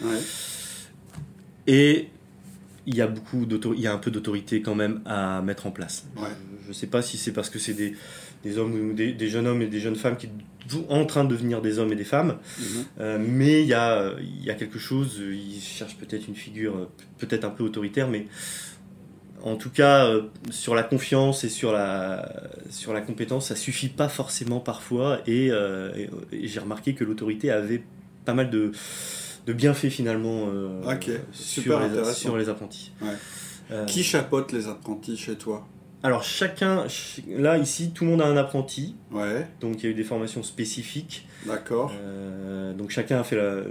Et il y a beaucoup il y a un peu d'autorité quand même à mettre en place. Je ne sais pas si c'est parce que c'est des, des hommes ou des, jeunes hommes et des jeunes femmes qui sont en train de devenir des hommes et des femmes. Mhm. Euh, mais il y a, y a quelque chose, ils cherchent peut-être une figure euh, peut-être un peu autoritaire, mais en tout cas, euh, sur la confiance et sur la, sur la compétence, ça suffit pas forcément parfois. Et, j'ai remarqué que l'autorité avait pas mal de, de bienfaits finalement sur, les, sur, les, apprentis. Qui chapeaute les apprentis chez toi? Alors chacun, là ici, tout le monde a un apprenti. Ouais. Donc il y a eu des formations spécifiques. D'accord. Euh, donc chacun a fait la.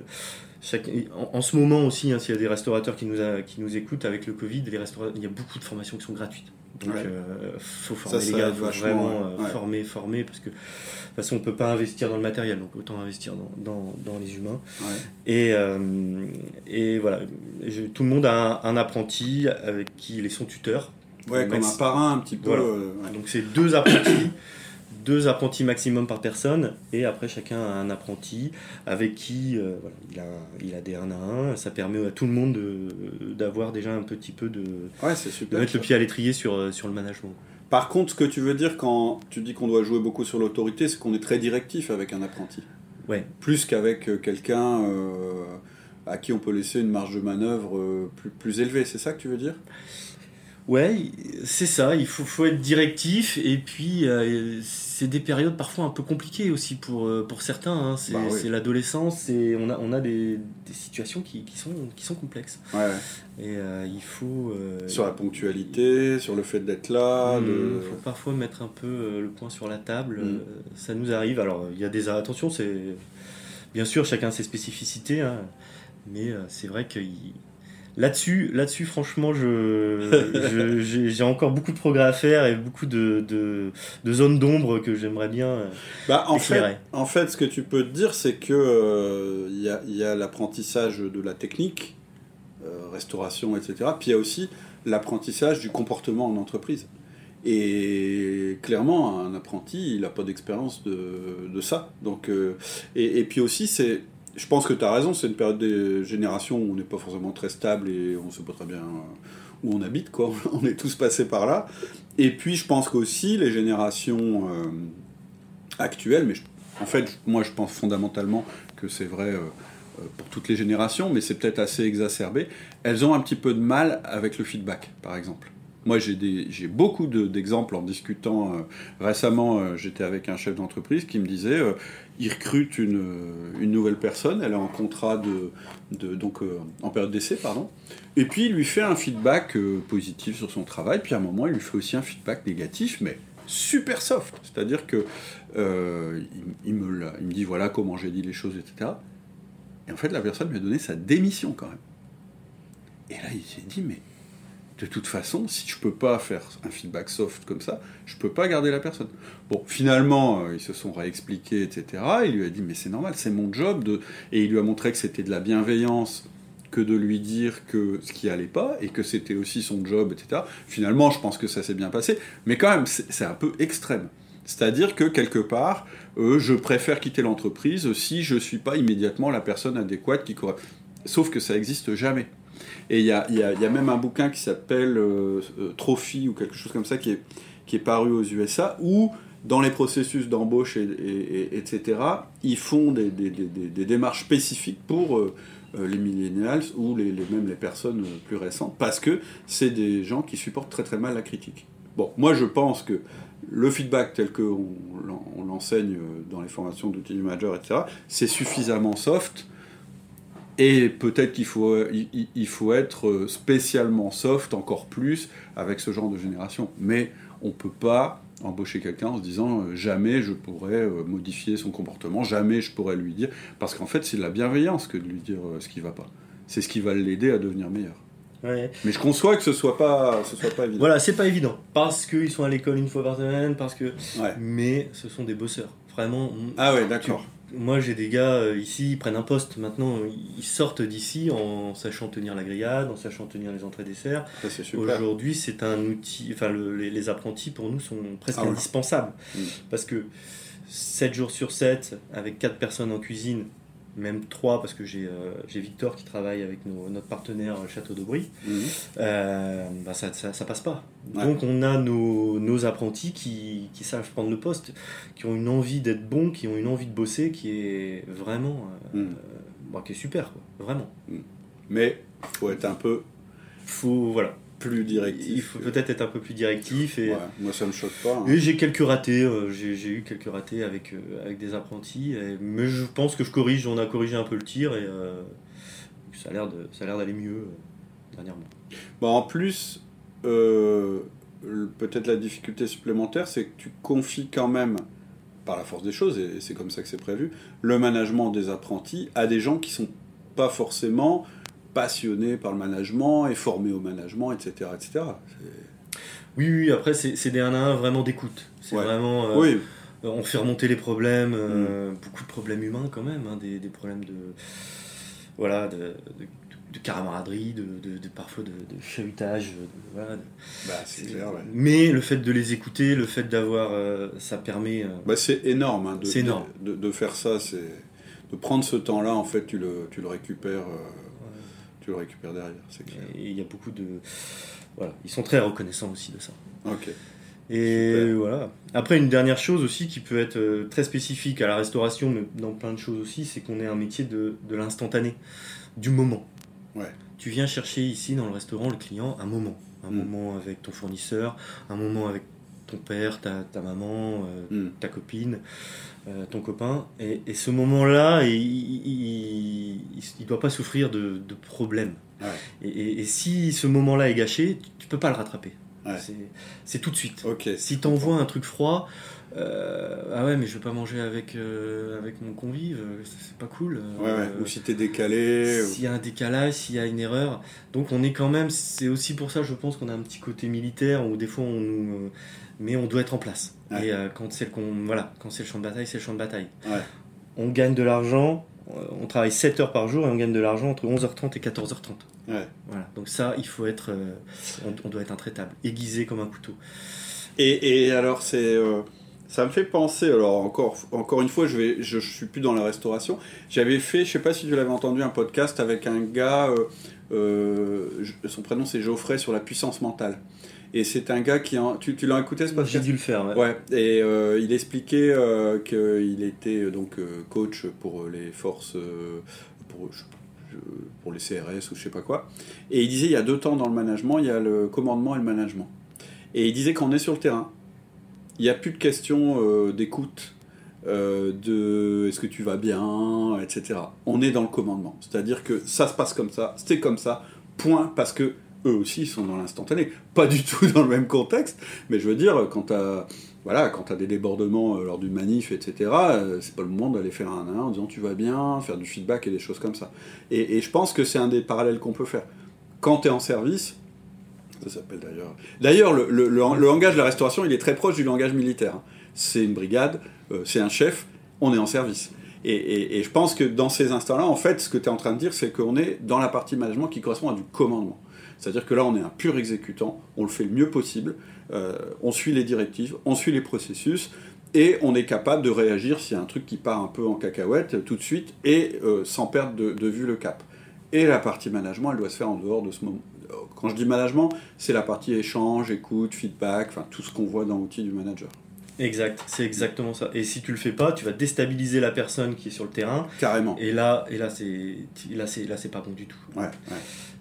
en, ce moment aussi, hein, s'il y a des restaurateurs qui nous, a, qui nous écoutent avec le Covid, les il y a beaucoup de formations qui sont gratuites. Donc il euh, faut former les gars, faut vraiment euh, former, former, parce que de toute façon on ne peut pas investir dans le matériel, donc autant investir dans, dans, dans les humains. Et, et voilà, tout le monde a un, un, apprenti avec qui il est son tuteur. Ouais, comme un parrain un petit peu. Euh, Donc c'est deux apprentis, deux apprentis maximum par personne, et après chacun a un apprenti avec qui euh, il, a, il a des 1 à 1. Ça permet à tout le monde d'avoir déjà un petit peu de, ouais, super, de mettre le pied à l'étrier sur, euh, sur le management. Par contre, ce que tu veux dire quand tu dis qu'on doit jouer beaucoup sur l'autorité, c'est qu'on est très directif avec un apprenti. Ouais. Plus qu'avec quelqu'un à qui on peut laisser une marge de manœuvre plus, plus élevée. C'est ça que tu veux dire? Ouais, c'est ça, il faut, faut, être directif et puis euh, c'est des périodes parfois un peu compliquées aussi pour, euh, pour certains. Hein. C'est bah l'adolescence et on a, on a des, des situations qui, qui, sont, qui sont complexes. Ouais. Et euh, il faut. sur la ponctualité, sur le fait d'être là. Il mmh, faut parfois mettre un peu le point sur la table. Mmh. Ça nous arrive. Alors il y a des. Attention, c'est. Bien sûr, chacun ses spécificités, hein. mais c'est vrai qu'il Là-dessus, là-dessus, franchement, je, (laughs) j'ai encore beaucoup de progrès à faire et beaucoup de, de, zones d'ombre que j'aimerais bien euh, bah, en Fait, en fait, ce que tu peux te dire, c'est que euh, il y a, l'apprentissage de la technique, euh, restauration, etc. Puis il y a aussi l'apprentissage du comportement en entreprise. Et clairement, un apprenti, il n'a pas d'expérience de, de, ça. Donc, et, et puis aussi, c'est je pense que tu as raison, c'est une période de génération où on n'est pas forcément très stable et on ne sait pas très bien euh, où on habite, quoi. (laughs) on est tous passés par là. Et puis je pense qu'aussi les générations euh, actuelles, mais en fait, moi je pense fondamentalement que c'est vrai euh, pour toutes les générations, mais c'est peut-être assez exacerbé, elles ont un petit peu de mal avec le feedback, par exemple. Moi, j'ai beaucoup d'exemples en discutant. récemment, j'étais avec un chef d'entreprise qui me disait il recrute une, nouvelle personne, elle est en contrat de, donc euh, en période d'essai, pardon, et puis il lui fait un feedback euh, positif sur son travail, puis à un moment il lui fait aussi un feedback négatif, mais super soft, c'est-à-dire que euh, il, me, me dit voilà comment j'ai dit les choses, etc. Et en fait la personne lui a donné sa démission quand même. Et là il s'est dit mais de toute façon, si je peux pas faire un feedback soft comme ça, je peux pas garder la personne. Bon, finalement, euh, ils se sont réexpliqués, etc. Il lui a dit, mais c'est normal, c'est mon job. De... Et il lui a montré que c'était de la bienveillance que de lui dire que ce qui allait pas et que c'était aussi son job, etc. Finalement, je pense que ça s'est bien passé, mais quand même, c'est un peu extrême. C'est-à-dire que quelque part, euh, je préfère quitter l'entreprise si je suis pas immédiatement la personne adéquate qui correspond. Sauf que ça n'existe jamais. Et il y a, même un bouquin qui s'appelle euh, euh, Trophy ou quelque chose comme ça qui est, paru aux USA où dans les processus d'embauche, et, etc., ils font des, démarches spécifiques pour euh, les millennials ou même les personnes plus récentes, parce que c'est des gens qui supportent très très mal la critique. Bon, moi je pense que le feedback tel qu'on on, l'enseigne dans les formations d'outils manager, etc., c'est suffisamment soft. Et peut-être qu'il faut, il, faut être spécialement soft encore plus avec ce genre de génération. Mais on ne peut pas embaucher quelqu'un en se disant euh, jamais je pourrais euh, modifier son comportement, jamais je pourrais lui dire, parce qu'en fait c'est de la bienveillance que de lui dire euh, ce qui va pas. C'est ce qui va l'aider à devenir meilleur. Mais je conçois que ce soit pas, ce soit pas évident. Voilà, c'est pas évident parce qu'ils sont à l'école une fois par semaine, parce que. Mais ce sont des bosseurs, vraiment. Ah ouais, d'accord. Moi, j'ai des gars euh, ici, ils prennent un poste maintenant, ils sortent d'ici en sachant tenir la grillade, en sachant tenir les entrées desserts. Aujourd'hui, c'est un outil. Enfin, les, apprentis pour nous sont presque ah indispensables mm. parce que 7 jours sur 7, avec 4 personnes en cuisine, même trois, parce que j'ai euh, Victor qui travaille avec notre partenaire euh, Château d'Aubry, bah ça, ça, passe pas. Donc on a nos, nos apprentis qui, qui, savent prendre le poste, qui ont une envie d'être bons, qui ont une envie de bosser, qui est vraiment mhm. bah, qui est super, quoi, vraiment. Mhm. Mais faut être un peu. Faut, voilà plus directif. Il faut peut-être être un peu plus directif. Et, moi, ça me choque pas. Hein. Et j'ai quelques ratés. Euh, j'ai eu quelques ratés avec, euh, avec des apprentis. mais je pense que je corrige. On a corrigé un peu le tir et euh, ça a l'air d'aller mieux dernièrement. Bon, en plus, peut-être la difficulté supplémentaire, c'est que tu confies quand même, par la force des choses, et c'est comme ça que c'est prévu, le management des apprentis à des gens qui sont pas forcément passionné par le management et formé au management, etc. etc. Oui, oui, après, c'est des 1 à 1 vraiment d'écoute. C'est vraiment. Euh, oui. On fait remonter les problèmes, euh, mm. beaucoup de problèmes humains quand même, hein, des, des, problèmes de. Voilà, de, de, camaraderie, de, de, parfois de, chahutage. Voilà, bah, c'est clair, ouais. Mais le fait de les écouter, le fait d'avoir. Euh, ça permet. bah, c'est énorme, hein, de, énorme. De, faire ça, c'est. De prendre ce temps-là, en fait, tu le, tu le récupères le récupères derrière, c'est clair. Et il y a beaucoup de. Voilà, ils sont très reconnaissants aussi de ça. Ok. Et voilà. Après, une dernière chose aussi qui peut être euh, très spécifique à la restauration, mais dans plein de choses aussi, c'est qu'on est un métier de, de l'instantané, du moment. Ouais. Tu viens chercher ici dans le restaurant le client un moment. Un mm. moment avec ton fournisseur, un moment avec ton père, ta, ta maman, euh, mm. ta copine, euh, ton copain. Et, et ce moment-là, il ne doit pas souffrir de, de problèmes. Et, et, si ce moment-là est gâché, tu ne peux pas le rattraper. C'est tout de suite. si tu envoies un truc froid, euh, ah ouais, mais je veux pas manger avec, avec mon convive, c'est pas cool. Ou si tu es décalé. S'il y a un décalage, s'il y a une erreur. Donc on est quand même, c'est aussi pour ça, je pense qu'on a un petit côté militaire où des fois on nous mais on doit être en place. Et euh, quand c'est le, voilà, quand c'est le champ de bataille, c'est le champ de bataille. On gagne de l'argent, euh, on travaille 7 heures par jour et on gagne de l'argent entre 11h30 et 14h30. Voilà. Donc ça, il faut être, euh, on, doit être intraitable, aiguisé comme un couteau. Et, et alors c'est, ça me fait penser, alors encore, encore une fois, je vais, je, suis plus dans la restauration. J'avais fait, je sais pas si tu l'avais entendu, un podcast avec un gars, son prénom c'est Geoffrey sur la puissance mentale. Et c'est un gars qui. Tu, tu l'as écouté ce podcast? J'ai dû le faire, ouais. Et euh, il expliquait euh, qu'il était euh, donc coach pour les forces. pour, pour les CRS ou je sais pas quoi. Et il disait il y a deux temps dans le management il y a le commandement et le management. Et il disait qu'on est sur le terrain. Il n'y a plus de questions d'écoute. de est-ce que tu vas bien, etc. On est dans le commandement. C'est-à-dire que ça se passe comme ça, c'est comme ça, point, parce que eux aussi sont dans l'instantané. Pas du tout dans le même contexte, mais je veux dire, quand tu voilà, quand as des débordements euh, lors d'une manif, etc., euh, c'est pas le moment d'aller faire un à un en disant tu vas bien, faire du feedback et des choses comme ça. Et, je pense que c'est un des parallèles qu'on peut faire. Quand tu es en service, ça s'appelle d'ailleurs. D'ailleurs, le, le, langage de la restauration, il est très proche du langage militaire. Hein. C'est une brigade, euh, c'est un chef, on est en service. Et, et, je pense que dans ces instants-là, en fait, ce que tu es en train de dire, c'est qu'on est dans la partie management qui correspond à du commandement. C'est-à-dire que là, on est un pur exécutant, on le fait le mieux possible, euh, on suit les directives, on suit les processus, et on est capable de réagir s'il y a un truc qui part un peu en cacahuète tout de suite, et euh, sans perdre de, vue le cap. Et la partie management, elle doit se faire en dehors de ce moment. Quand je dis management, c'est la partie échange, écoute, feedback, enfin tout ce qu'on voit dans l'outil du manager. Exact, c'est exactement ça. Et si tu le fais pas, tu vas déstabiliser la personne qui est sur le terrain. Carrément. Et là, et là, c'est, là, c'est, là, c'est pas bon du tout. Ouais, ouais.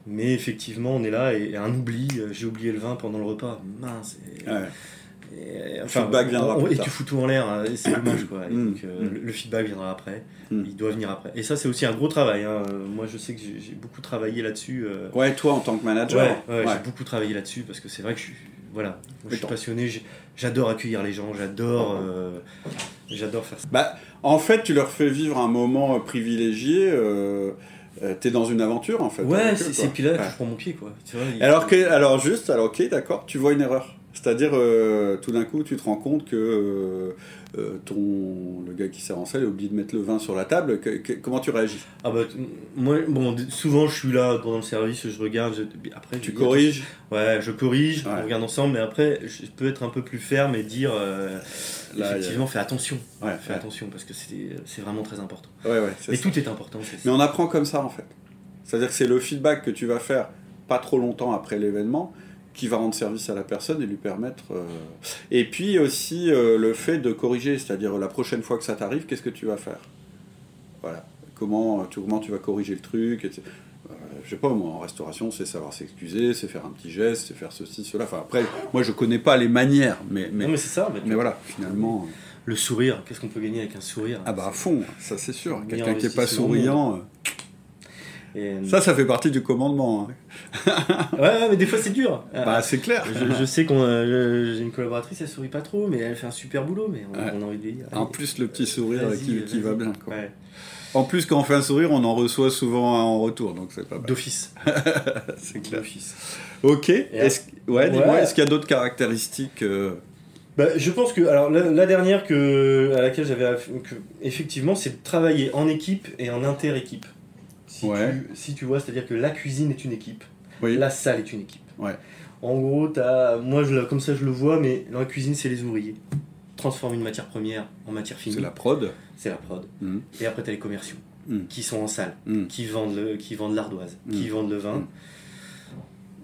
Mais effectivement, on est là et, et un oubli. euh, J'ai oublié le vin pendant le repas. Mince. et- Ouais. et, feedback viendra on- plus Et tard. tu fous tout en l'air. hein, c'est dommage, quoi. Et Mm, donc, euh, mm. le, le feedback viendra après. Mm. Il doit venir après. Et ça, c'est aussi un gros travail. hein. Moi, je sais que j'ai, beaucoup travaillé là-dessus. euh, Ouais, toi en tant que manager. Ouais. j'ai beaucoup travaillé là-dessus parce que c'est vrai que je suis, voilà, je suis passionné, j'adore accueillir les gens, j'adore, euh, j'adore faire ça. Bah, en fait, tu leur fais vivre un moment privilégié. Euh, euh, T'es dans une aventure en fait. Ouais, c'est puis là Ouais. que je prends mon pied quoi. Tu vois, il- Alors, que, alors juste, alors ok, d'accord, tu vois une erreur. C'est-à-dire, euh, tout d'un coup, tu te rends compte que euh, euh, ton, le gars qui sert en salle a oublié de mettre le vin sur la table. Que- que- comment tu réagis? Ah bah, moi, bon, souvent je suis là pendant le service, je regarde, je- après Tu je corriges? Ouais, je corrige, Ouais. on regarde ensemble, mais après je peux être un peu plus ferme et dire, euh, Là, effectivement, fais attention, Ouais, fais ouais. attention parce que c'est vraiment très important. Ouais, ouais, Mais ça. tout est important. Mais ça. on apprend comme ça en fait. C'est-à-dire que c'est le feedback que tu vas faire pas trop longtemps après l'événement qui va rendre service à la personne et lui permettre. euh, Et puis aussi euh, le fait de corriger, c'est-à-dire la prochaine fois que ça t'arrive, qu'est-ce que tu vas faire? Voilà. Comment tu, comment tu vas corriger le truc etc. Euh, je sais pas, moi, en restauration, c'est savoir s'excuser, c'est faire un petit geste, c'est faire ceci, cela. Enfin, après, moi, je connais pas les manières, mais, mais, Non mais c'est ça. mais- mais voilà, finalement. euh, Le sourire, qu'est-ce qu'on peut gagner avec un sourire? Ah bah à fond, ça c'est sûr. Quelqu'un qui est pas souriant, euh, Et, euh, ça, ça fait partie du commandement. hein. Ouais, mais des fois c'est dur. (laughs) Bah, c'est clair. je, je sais qu'on euh, j'ai une collaboratrice, elle sourit pas trop, mais elle fait un super boulot, mais on, Ouais. on a envie de dire. En plus, le petit sourire qui, qui va bien. Quoi. Ouais. En plus, quand on fait un sourire, on en reçoit souvent un en retour, donc c'est pas mal. D'office. (laughs) C'est clair. D'office. Ok. Est-ce ouais, dis-moi, Ouais. est-ce qu'il y a d'autres caractéristiques euh, Bah, je pense que alors la, la dernière que à laquelle j'avais que, effectivement c'est de travailler en équipe et en inter-équipe. Si, Ouais. tu, si tu vois, c'est-à-dire que la cuisine est une équipe, Oui. la salle est une équipe. Ouais. En gros, as, moi je, comme ça je le vois, mais dans la cuisine c'est les ouvriers. Transforme une matière première en matière finie, C'est la prod. c'est la prod. Mhm. Et après tu as les commerciaux Mhm. qui sont en salle, Mhm. qui vendent le, qui vendent l'ardoise, qui vendent le vin.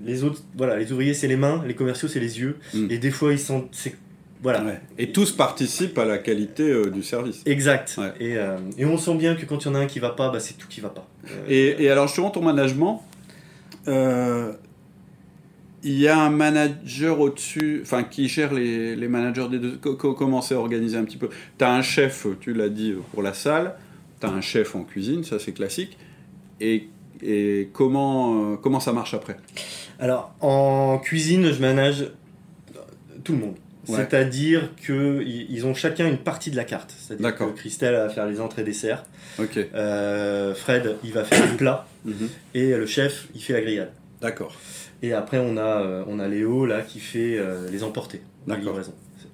Les autres, voilà, les ouvriers c'est les mains, les commerciaux c'est les yeux. Et des fois ils sont, voilà. Ouais. Et tous participent à la qualité euh, du service. Exact. Ouais. Et, euh, et on sent bien que quand il y en a un qui va pas, bah, c'est tout qui va pas. Euh, Et, alors, justement, ton management, euh, il y a un manager au-dessus, enfin, qui gère les, managers des deux. Co- co- comment c'est organisé un petit peu? Tu as un chef, tu l'as dit, pour la salle, tu as un chef en cuisine, ça c'est classique. Et, et comment, euh, comment ça marche après? Alors, en cuisine, je manage tout le monde. Ouais. C'est-à-dire qu'ils ils ont chacun une partie de la carte. C'est-à-dire que Christelle va faire les entrées desserts, euh, Fred, il va faire les plats, (coughs) Mhm. et le chef, il fait la grillade. D'accord. Et après, on a, euh, on a Léo, là, qui fait euh, les emportés, D'accord.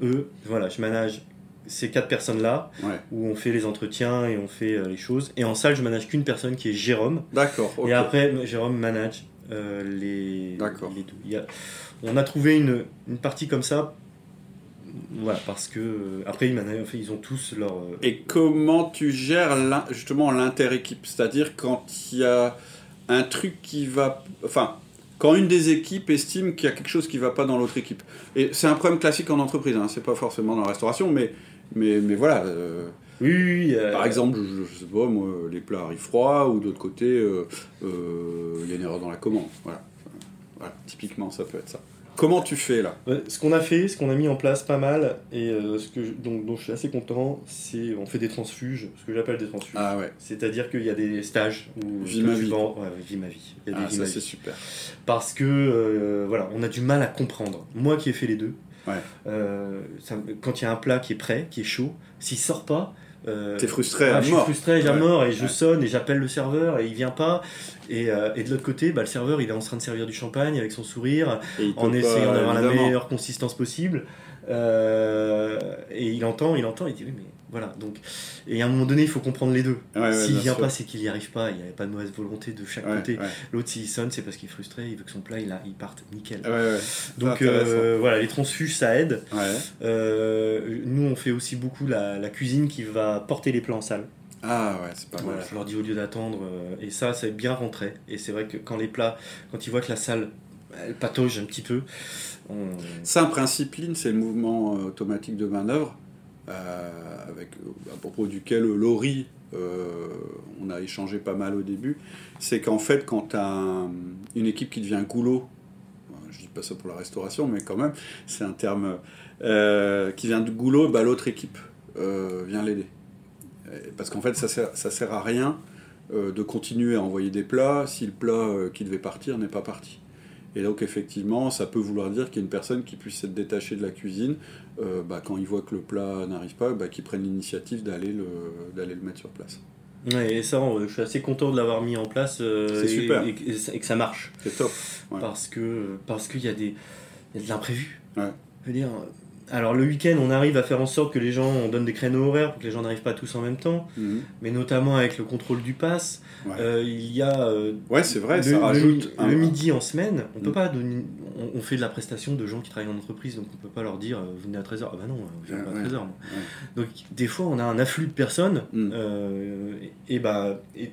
Eux, voilà, je manage ces quatre personnes-là, Ouais. où on fait les entretiens et on fait euh, les choses. Et en salle, je manage qu'une personne qui est Jérôme, D'accord. Et après, Jérôme manage les, D'accord. on a trouvé une, une partie comme ça. Voilà, parce que euh, après ils, managent- enfin, ils ont tous leur. euh, Et comment tu gères justement l'inter-équipe? C'est-à-dire quand il y a un truc qui va... Enfin, quand une des équipes estime qu'il y a quelque chose qui va pas dans l'autre équipe. Et c'est un problème classique en entreprise, hein, c'est pas forcément dans la restauration, mais, mais, mais voilà. euh, Oui, oui, oui, euh, par exemple, je, je sais pas, moi, les plats arrivent froids, ou d'autre côté, euh, il y a une erreur dans la commande. Voilà. Voilà, typiquement, ça peut être ça. Comment tu fais là ce qu'on a fait, ce qu'on a mis en place pas mal, et euh, ce que je- donc, dont je suis assez content, c'est on fait des transfuges, ce que j'appelle des transfuges. Ah ouais, C'est-à-dire qu'il y a des stages où toi, ma vie. vends- ouais, vis ma vie. Il y a des ah, ça c'est vie. super. parce que euh, voilà, on a du mal à comprendre. Moi qui ai fait les deux, Ouais. euh, ça quand il y a un plat qui est prêt, qui est chaud, s'il sort pas, euh, T'es frustré ah, à je suis mort. frustré, Ouais. mort et je Ouais. sonne et j'appelle le serveur et il vient pas. Et, euh, et de l'autre côté, bah, le serveur il est en train de servir du champagne avec son sourire, en essayant d'avoir la meilleure consistance possible. Euh, et il entend, il entend, il dit oui mais voilà. Donc, et à un moment donné, il faut comprendre les deux. Ouais, ouais, S'il bien vient sûr. pas, c'est qu'il y arrive pas. Il n'y avait pas de mauvaise volonté de chaque Ouais, côté. ouais. L'autre, s'il sonne, c'est parce qu'il est frustré, il veut que son plat il, a- il parte nickel. Ouais, ouais. Donc euh, voilà, les transfuges ça aide. Ouais. Euh, nous on fait aussi beaucoup la, la cuisine qui va porter les plats en salle. Ah ouais, c'est pas Voilà, mal. je leur dis au lieu d'attendre. euh, et ça, c'est bien rentré. Et c'est vrai que quand les plats, quand ils voient que la salle Elle patauge un petit peu. On... C'est un principe Lean, c'est le mouvement automatique de manœuvre, avec, à propos duquel Laurie, on a échangé pas mal au début. C'est qu'en fait, quand une équipe qui devient goulot, je dis pas ça pour la restauration, mais quand même, c'est un terme qui vient de goulot, bah, l'autre équipe vient l'aider. Parce qu'en fait, ça sert, ça sert à rien euh, de continuer à envoyer des plats si le plat euh, qui devait partir n'est pas parti. Et donc effectivement, ça peut vouloir dire qu'il y a une personne qui puisse être détachée de la cuisine, euh, bah, quand il voit que le plat n'arrive pas, bah, qui prenne l'initiative d'aller le, d'aller le mettre sur place. Ouais, et ça, je suis assez content de l'avoir mis en place super. Et, que ça marche. C'est top. Parce que parce qu'il y a des il y a de l'imprévu. Ouais. Je veux dire, alors le week-end, on arrive à faire en sorte que les gens, on donne des créneaux horaires pour que les gens n'arrivent pas tous en même temps, mhm. mais notamment avec le contrôle du pass. Euh, il y a. Euh, ouais, c'est vrai, le, ça rajoute. Le, midi en semaine, on peut mhm. pas donner, on, fait de la prestation de gens qui travaillent en entreprise, donc on peut pas leur dire euh, venez à 13h. Ah bah non, vous venez pas à 13h. Donc des fois, on a un afflux de personnes, mhm. et, bah. et,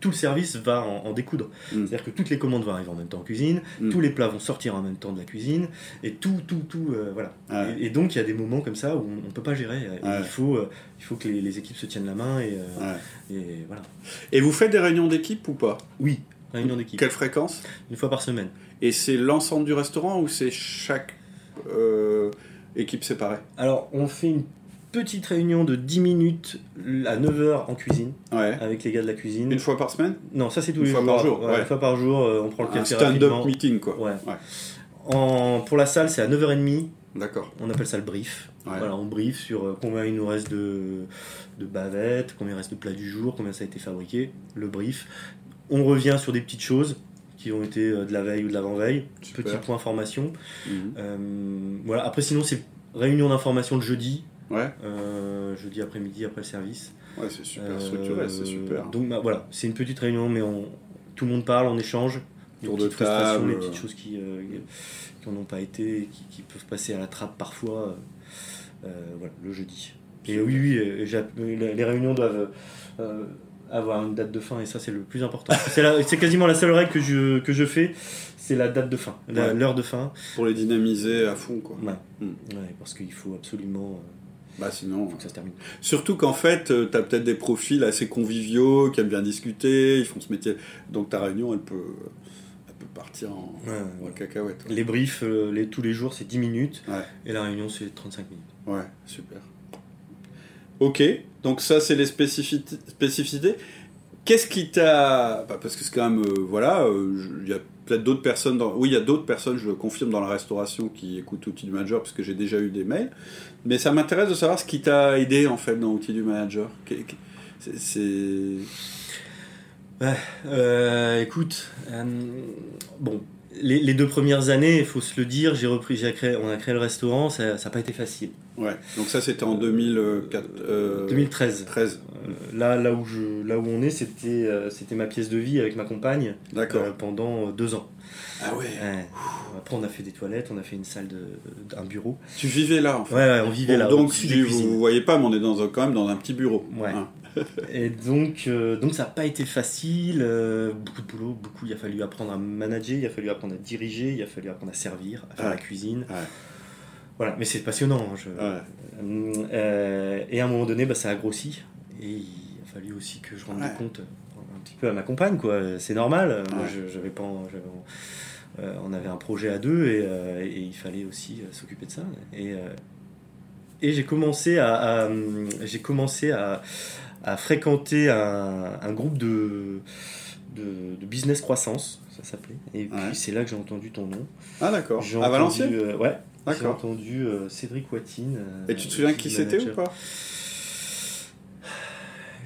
tout le service va en, découdre. Mm. C'est-à-dire que toutes les commandes vont arriver en même temps en cuisine, mm. tous les plats vont sortir en même temps de la cuisine, et tout, tout, tout, euh, voilà. Et, donc il y a des moments comme ça où on ne peut pas gérer. il, faut, euh, il faut que les, équipes se tiennent la main, et, euh, et, voilà. Et vous faites des réunions d'équipe ou pas? Oui, réunions d'équipe. Quelle fréquence? Une fois par semaine. Et c'est l'ensemble du restaurant ou c'est chaque équipe séparée? Alors on fait une petite réunion de 10 minutes à 9h en cuisine avec les gars de la cuisine. Une fois par semaine? Non, ça c'est tous les jours. Une fois par jour. Une fois par jour, euh, on prend le café. Un stand-up meeting quoi. En, pour la salle, c'est à 9h30. D'accord. On appelle ça le brief. Voilà, on brief sur euh, combien il nous reste de, de bavettes, combien il reste de plats du jour, combien ça a été fabriqué. Le brief. On revient sur des petites choses qui ont été euh, de la veille ou de l'avant-veille. Petit point formation. Mhm. voilà. Après, sinon, c'est réunion d'information le jeudi Ouais. Euh, jeudi après-midi après le service. Ouais, c'est super structuré, c'est euh, super. Donc bah, voilà, c'est une petite réunion, mais on, tout le monde parle, on échange. Tour de table. Les petites choses qui, euh, qui n'ont pas été, qui, qui, peuvent passer à la trappe parfois. voilà, le jeudi. Et oui, oui, les réunions doivent avoir une date de fin et ça c'est le plus important. (laughs) c'est quasiment la seule règle que je, que je fais, c'est la date de fin, l'heure de fin. Pour les dynamiser à fond quoi. Ouais, hmm. ouais parce qu'il faut absolument... Bah sinon. Faut que ça se termine. Surtout qu'en fait, euh, tu as peut-être des profils assez conviviaux, qui aiment bien discuter, ils font ce métier. Donc ta réunion, elle peut, elle peut partir en, cacahuète. Les briefs, euh, les, tous les jours, c'est 10 minutes. Et la réunion, c'est 35 minutes. Ouais, super. Ok, donc ça, c'est les spécificités. Qu'est-ce qui t'a. Bah, parce que c'est quand même. Euh, voilà, il y a peut-être d'autres personnes. Dans... Oui, il y a d'autres personnes, je le confirme, dans la restauration qui écoutent Outils du Manager, parce que j'ai déjà eu des mails. Mais ça m'intéresse de savoir ce qui t'a aidé, en fait, dans Outils du Manager. C'est. Euh, écoute, euh, bon, les, deux premières années, il faut se le dire, j'ai repris, j'ai créé, on a créé le restaurant, ça n'a pas été facile. Ouais. Donc ça, c'était en 2004, 2013. 13. là, là où je, là où on est, c'était, euh, c'était ma pièce de vie avec ma compagne. D'accord. Euh, pendant deux ans. Ah ouais. Après, on a fait des toilettes, on a fait une salle de, un bureau. Tu vivais là, en fait. Ouais, on vivait là. Donc, vous, ne voyez pas, mais on est dans quand même dans un petit bureau. Ouais. Hein. Et donc, euh, donc ça n'a pas été facile, euh, beaucoup de boulot, beaucoup. Il a fallu apprendre à manager, il a fallu apprendre à diriger, il a fallu apprendre à servir, à faire la cuisine. Voilà, mais c'est passionnant. Hein, euh, et à un moment donné, bah, ça a grossi. Et il a fallu aussi que je rende compte un petit peu à ma compagne, quoi. C'est normal. Moi, j'avais pas. on avait un projet à deux et, et il fallait aussi s'occuper de ça. Et, et j'ai commencé à j'ai commencé à, à fréquenter un, un groupe de, de, business croissance, ça s'appelait. Et puis c'est là que j'ai entendu ton nom. Ah d'accord. À Valenciennes euh, Ouais. J'ai entendu euh, Cédric Watine. Euh, Et tu te souviens qui c'était ou pas?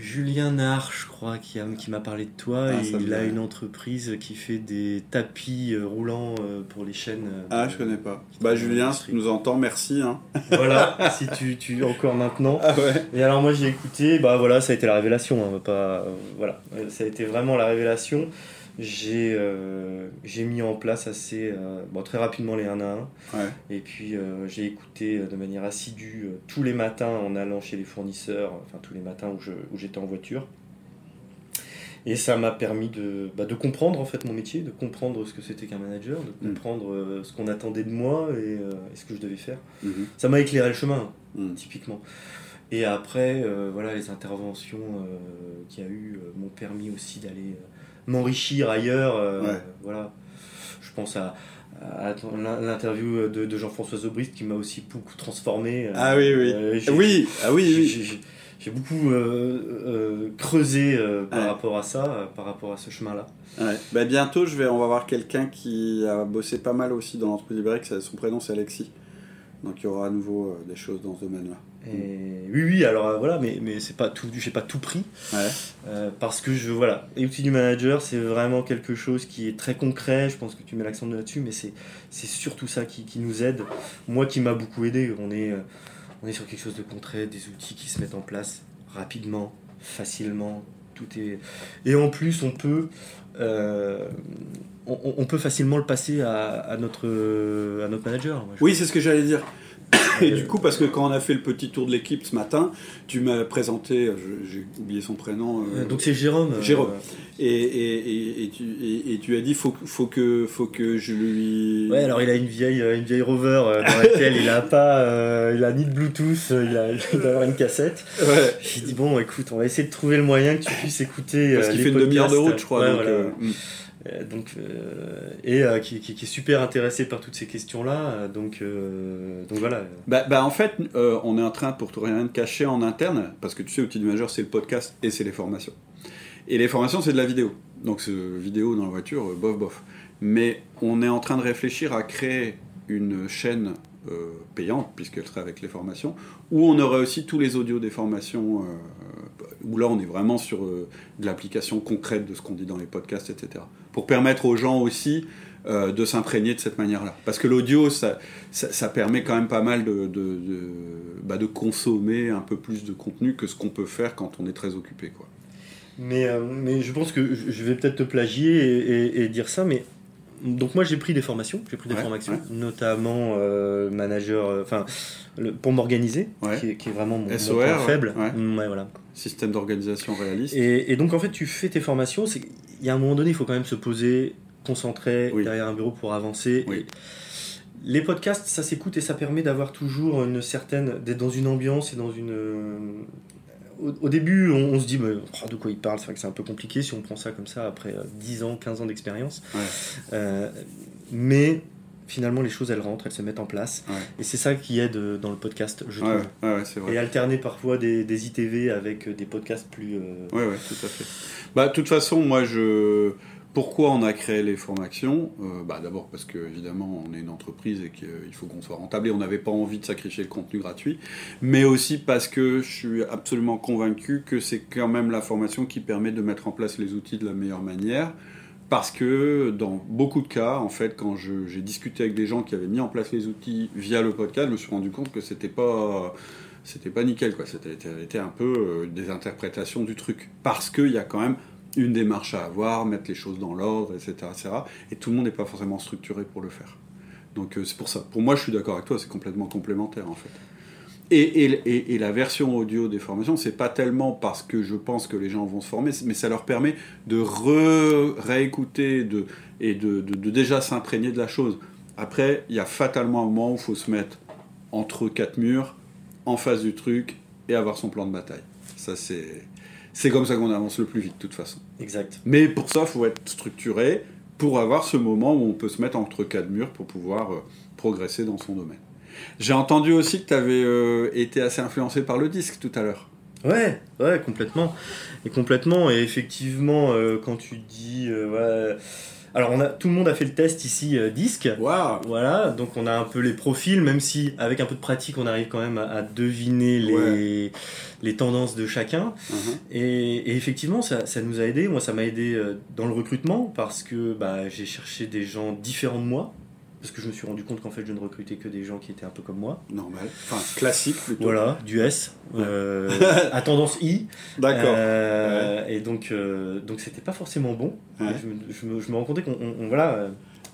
Julien Nard, je crois, qui, qui m'a parlé de toi. Ah, il a une entreprise qui fait des tapis euh, roulants euh, pour les chaînes. Euh, ah, je connais pas. Bah, Julien, si tu nous entends, merci. Hein. (laughs) Voilà, si tu, tu encore maintenant. Ah ouais. Et alors, moi, j'ai écouté, bah voilà, ça a été la révélation. Hein, pas, voilà, ça a été vraiment la révélation j'ai euh, mis en place assez euh, bon, très rapidement les 1 à 1 et puis euh, j'ai écouté de manière assidue tous les matins en allant chez les fournisseurs enfin tous les matins où j'étais en voiture Et ça m'a permis de, bah, de comprendre en fait mon métier, de comprendre ce que c'était qu'un manager, de Mm. comprendre euh, ce qu'on attendait de moi et, euh, et ce que je devais faire. Mhm. Ça m'a éclairé le chemin, Mhm. typiquement. Et après, euh, voilà, les interventions euh, qu'il y a eu euh, m'ont permis aussi d'aller euh, m'enrichir ailleurs. euh, Ouais. Voilà. Je pense à, à l'in- l'interview de, de Jean-François Zobrist qui m'a aussi beaucoup transformé. euh, Ah oui, oui. euh, j'ai- Oui, ah oui, j'ai- oui. beaucoup creusé par Ouais. rapport à ça, par rapport à ce chemin-là. Ouais. Bah, bientôt, je vais, on va voir quelqu'un qui a bossé pas mal aussi dans l'entreprise ibérique. Son prénom, c'est Alexis. Donc, il y aura à nouveau des choses dans ce domaine-là. Et oui, oui, alors euh, voilà, mais, mais c'est pas tout, j'ai pas tout pris. Ouais. Euh, parce que je voilà, du manager, c'est vraiment quelque chose qui est très concret. Je pense que tu mets l'accent là-dessus, mais c'est c'est surtout ça qui, qui nous aide. Moi, qui m'a beaucoup aidé. On est euh, on est sur quelque chose de concret, des outils qui se mettent en place rapidement, facilement. Tout est et en plus, on peut euh, on, on peut facilement le passer à, à notre à notre manager. Moi, Oui, c'est ce que j'allais dire. Et du coup, parce que quand on a fait le petit tour de l'équipe ce matin, tu m'as présenté, je- j'ai oublié son prénom. euh, Euh, Donc c'est Jérôme. euh, Jérôme. et, et, et, tu, et, tu as dit faut, faut, que, faut que je lui. Ouais, alors il a une vieille, euh, une vieille rover euh, dans laquelle il a (laughs) pas, euh, il a ni de Bluetooth, euh, il, a, il avoir une cassette. Ouais. J'ai dit bon, écoute, on va essayer de trouver le moyen que tu puisses écouter. Parce euh, qu'il fait une demi-heure de podcasts. route, je crois. Ouais, donc, voilà. euh, mm. Euh, donc, euh, et euh, qui, est super intéressé par toutes ces questions-là. euh, Donc, euh, donc voilà. Bah, bah, en fait, euh, on est en train, pour tout rien cacher en interne, parce que tu sais, Outil du Majeur, c'est le podcast et c'est les formations. Et les formations, c'est de la vidéo. Donc, c'est vidéo dans la voiture, euh, bof, bof. Mais on est en train de réfléchir à créer une chaîne euh, payante, puisqu'elle serait avec les formations, où on aurait aussi tous les audios des formations, euh, où là, on est vraiment sur euh, de l'application concrète de ce qu'on dit dans les podcasts, etc. Pour permettre aux gens aussi de s'imprégner de cette manière-là. Parce que l'audio, ça, ça, permet quand même pas mal de, de, bah, de consommer un peu plus de contenu que ce qu'on peut faire quand on est très occupé. Quoi. Mais, mais je pense que je vais peut-être te plagier et, et- et dire ça, mais donc moi j'ai pris des formations, j'ai pris des Ouais, formations, ouais. notamment euh, manager, euh, enfin pour m'organiser, Ouais. qui, est, qui est vraiment mon, point faible. Mm, ouais, voilà. Système d'organisation réaliste. Et, et donc en fait tu fais tes formations, il y a un moment donné il faut quand même se poser, concentrer Oui. derrière un bureau pour avancer. Oui. Et les podcasts ça s'écoute et ça permet d'avoir toujours une certaine d'être dans une ambiance et dans une au, au début, on, on se dit, mais, oh, de quoi il parle C'est vrai que c'est un peu compliqué si on prend ça comme ça après euh, 10 ans, 15 ans d'expérience. Ouais. Euh, mais finalement, les choses, elles rentrent, elles se mettent en place. Ouais. Et c'est ça qui aide euh, dans le podcast, je Ouais, trouve. ouais. Et alterner parfois des, des ITV avec euh, des podcasts plus. euh, Ouais, ouais, tout à fait. Bah, de toute façon, moi, je. Pourquoi on a créé les formations Euh, bah, D'abord parce que, évidemment, on est une entreprise et qu'il faut qu'on soit rentable et on n'avait pas envie de sacrifier le contenu gratuit. Mais aussi parce que je suis absolument convaincu que c'est quand même la formation qui permet de mettre en place les outils de la meilleure manière. Parce que dans beaucoup de cas, en fait, quand j'ai discuté avec des gens qui avaient mis en place les outils via le podcast, je me suis rendu compte que c'était pas c'était pas nickel quoi c'était c'était un peu euh, des interprétations du truc parce qu'il y a quand même une démarche à avoir mettre les choses dans l'ordre etc etc et tout le monde n'est pas forcément structuré pour le faire donc euh, c'est pour ça pour moi je suis d'accord avec toi c'est complètement complémentaire en fait et, et, et- la version audio des formations, c'est pas tellement parce que je pense que les gens vont se former, mais ça leur permet de re- réécouter de, et de, de- de déjà s'imprégner de la chose. Après, il y a fatalement un moment où il faut se mettre entre quatre murs, en face du truc, et avoir son plan de bataille. Ça, c'est, c'est comme ça qu'on avance le plus vite, de toute façon. Exact. Mais pour ça, il faut être structuré pour avoir ce moment où on peut se mettre entre quatre murs pour pouvoir euh, progresser dans son domaine. J'ai entendu aussi que tu avais été assez influencé par le disque tout à l'heure. Ouais, ouais, complètement. Et complètement. Et effectivement, euh, quand tu dis. euh, voilà, Alors, on a, tout le monde a fait le test ici, euh, disque. Waouh Voilà, donc on a un peu les profils, même si avec un peu de pratique, on arrive quand même à, à deviner les, Ouais. les tendances de chacun. Mhm. Et, et effectivement, ça, ça nous a aidé. Moi, ça m'a aidé euh, dans le recrutement parce que bah, j'ai cherché des gens différents de moi. Parce que je me suis rendu compte qu'en fait, je ne recrutais que des gens qui étaient un peu comme moi. Normal. Enfin, classique plutôt. Voilà, du S, euh, (laughs) à tendance I. D'accord. Euh, Et donc, euh, donc c'était pas forcément bon. Ouais. Je, me, je me- je me rends compte qu'on on- on- voilà, euh,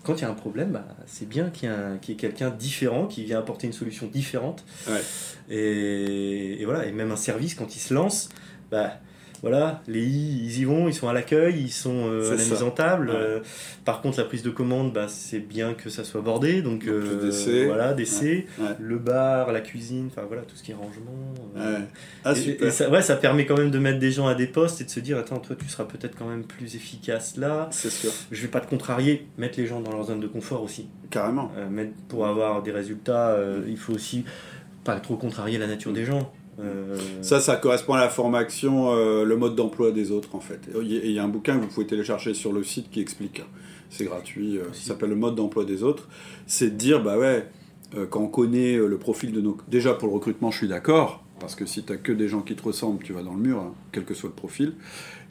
quand il y a un problème, bah, c'est bien qu'il y y ait quelqu'un différent qui vient apporter une solution différente. Ouais. Et, et voilà, et même un service quand il se lance, bah, voilà, les I, ils y vont, ils sont à l'accueil, ils sont euh, à la ça. mise en table. Ouais. Euh, par contre, la prise de commande, bah, c'est bien que ça soit bordé, donc Donc, euh, DC. voilà, DC, Ouais. le bar, la cuisine, enfin voilà, tout ce qui est rangement. Ouais. Ah, et- ça, ouais, ça permet quand même de mettre des gens à des postes et de se dire, attends, toi, tu seras peut-être quand même plus efficace là. C'est sûr. Je vais pas te contrarier, mettre les gens dans leur zone de confort aussi. Carrément. Mettre- pour avoir des résultats, il faut aussi pas trop contrarier la nature des gens. Euh, Ça, ça correspond à la formation, euh, le mode d'emploi des autres, en fait. Il y a un bouquin que vous pouvez télécharger sur le site qui explique. C'est gratuit. euh, ça s'appelle le mode d'emploi des autres. C'est de dire, bah ouais, quand on connaît le profil de nos. Déjà, pour le recrutement, je suis d'accord. Parce que si tu que des gens qui te ressemblent, tu vas dans le mur, hein, quel que soit le profil.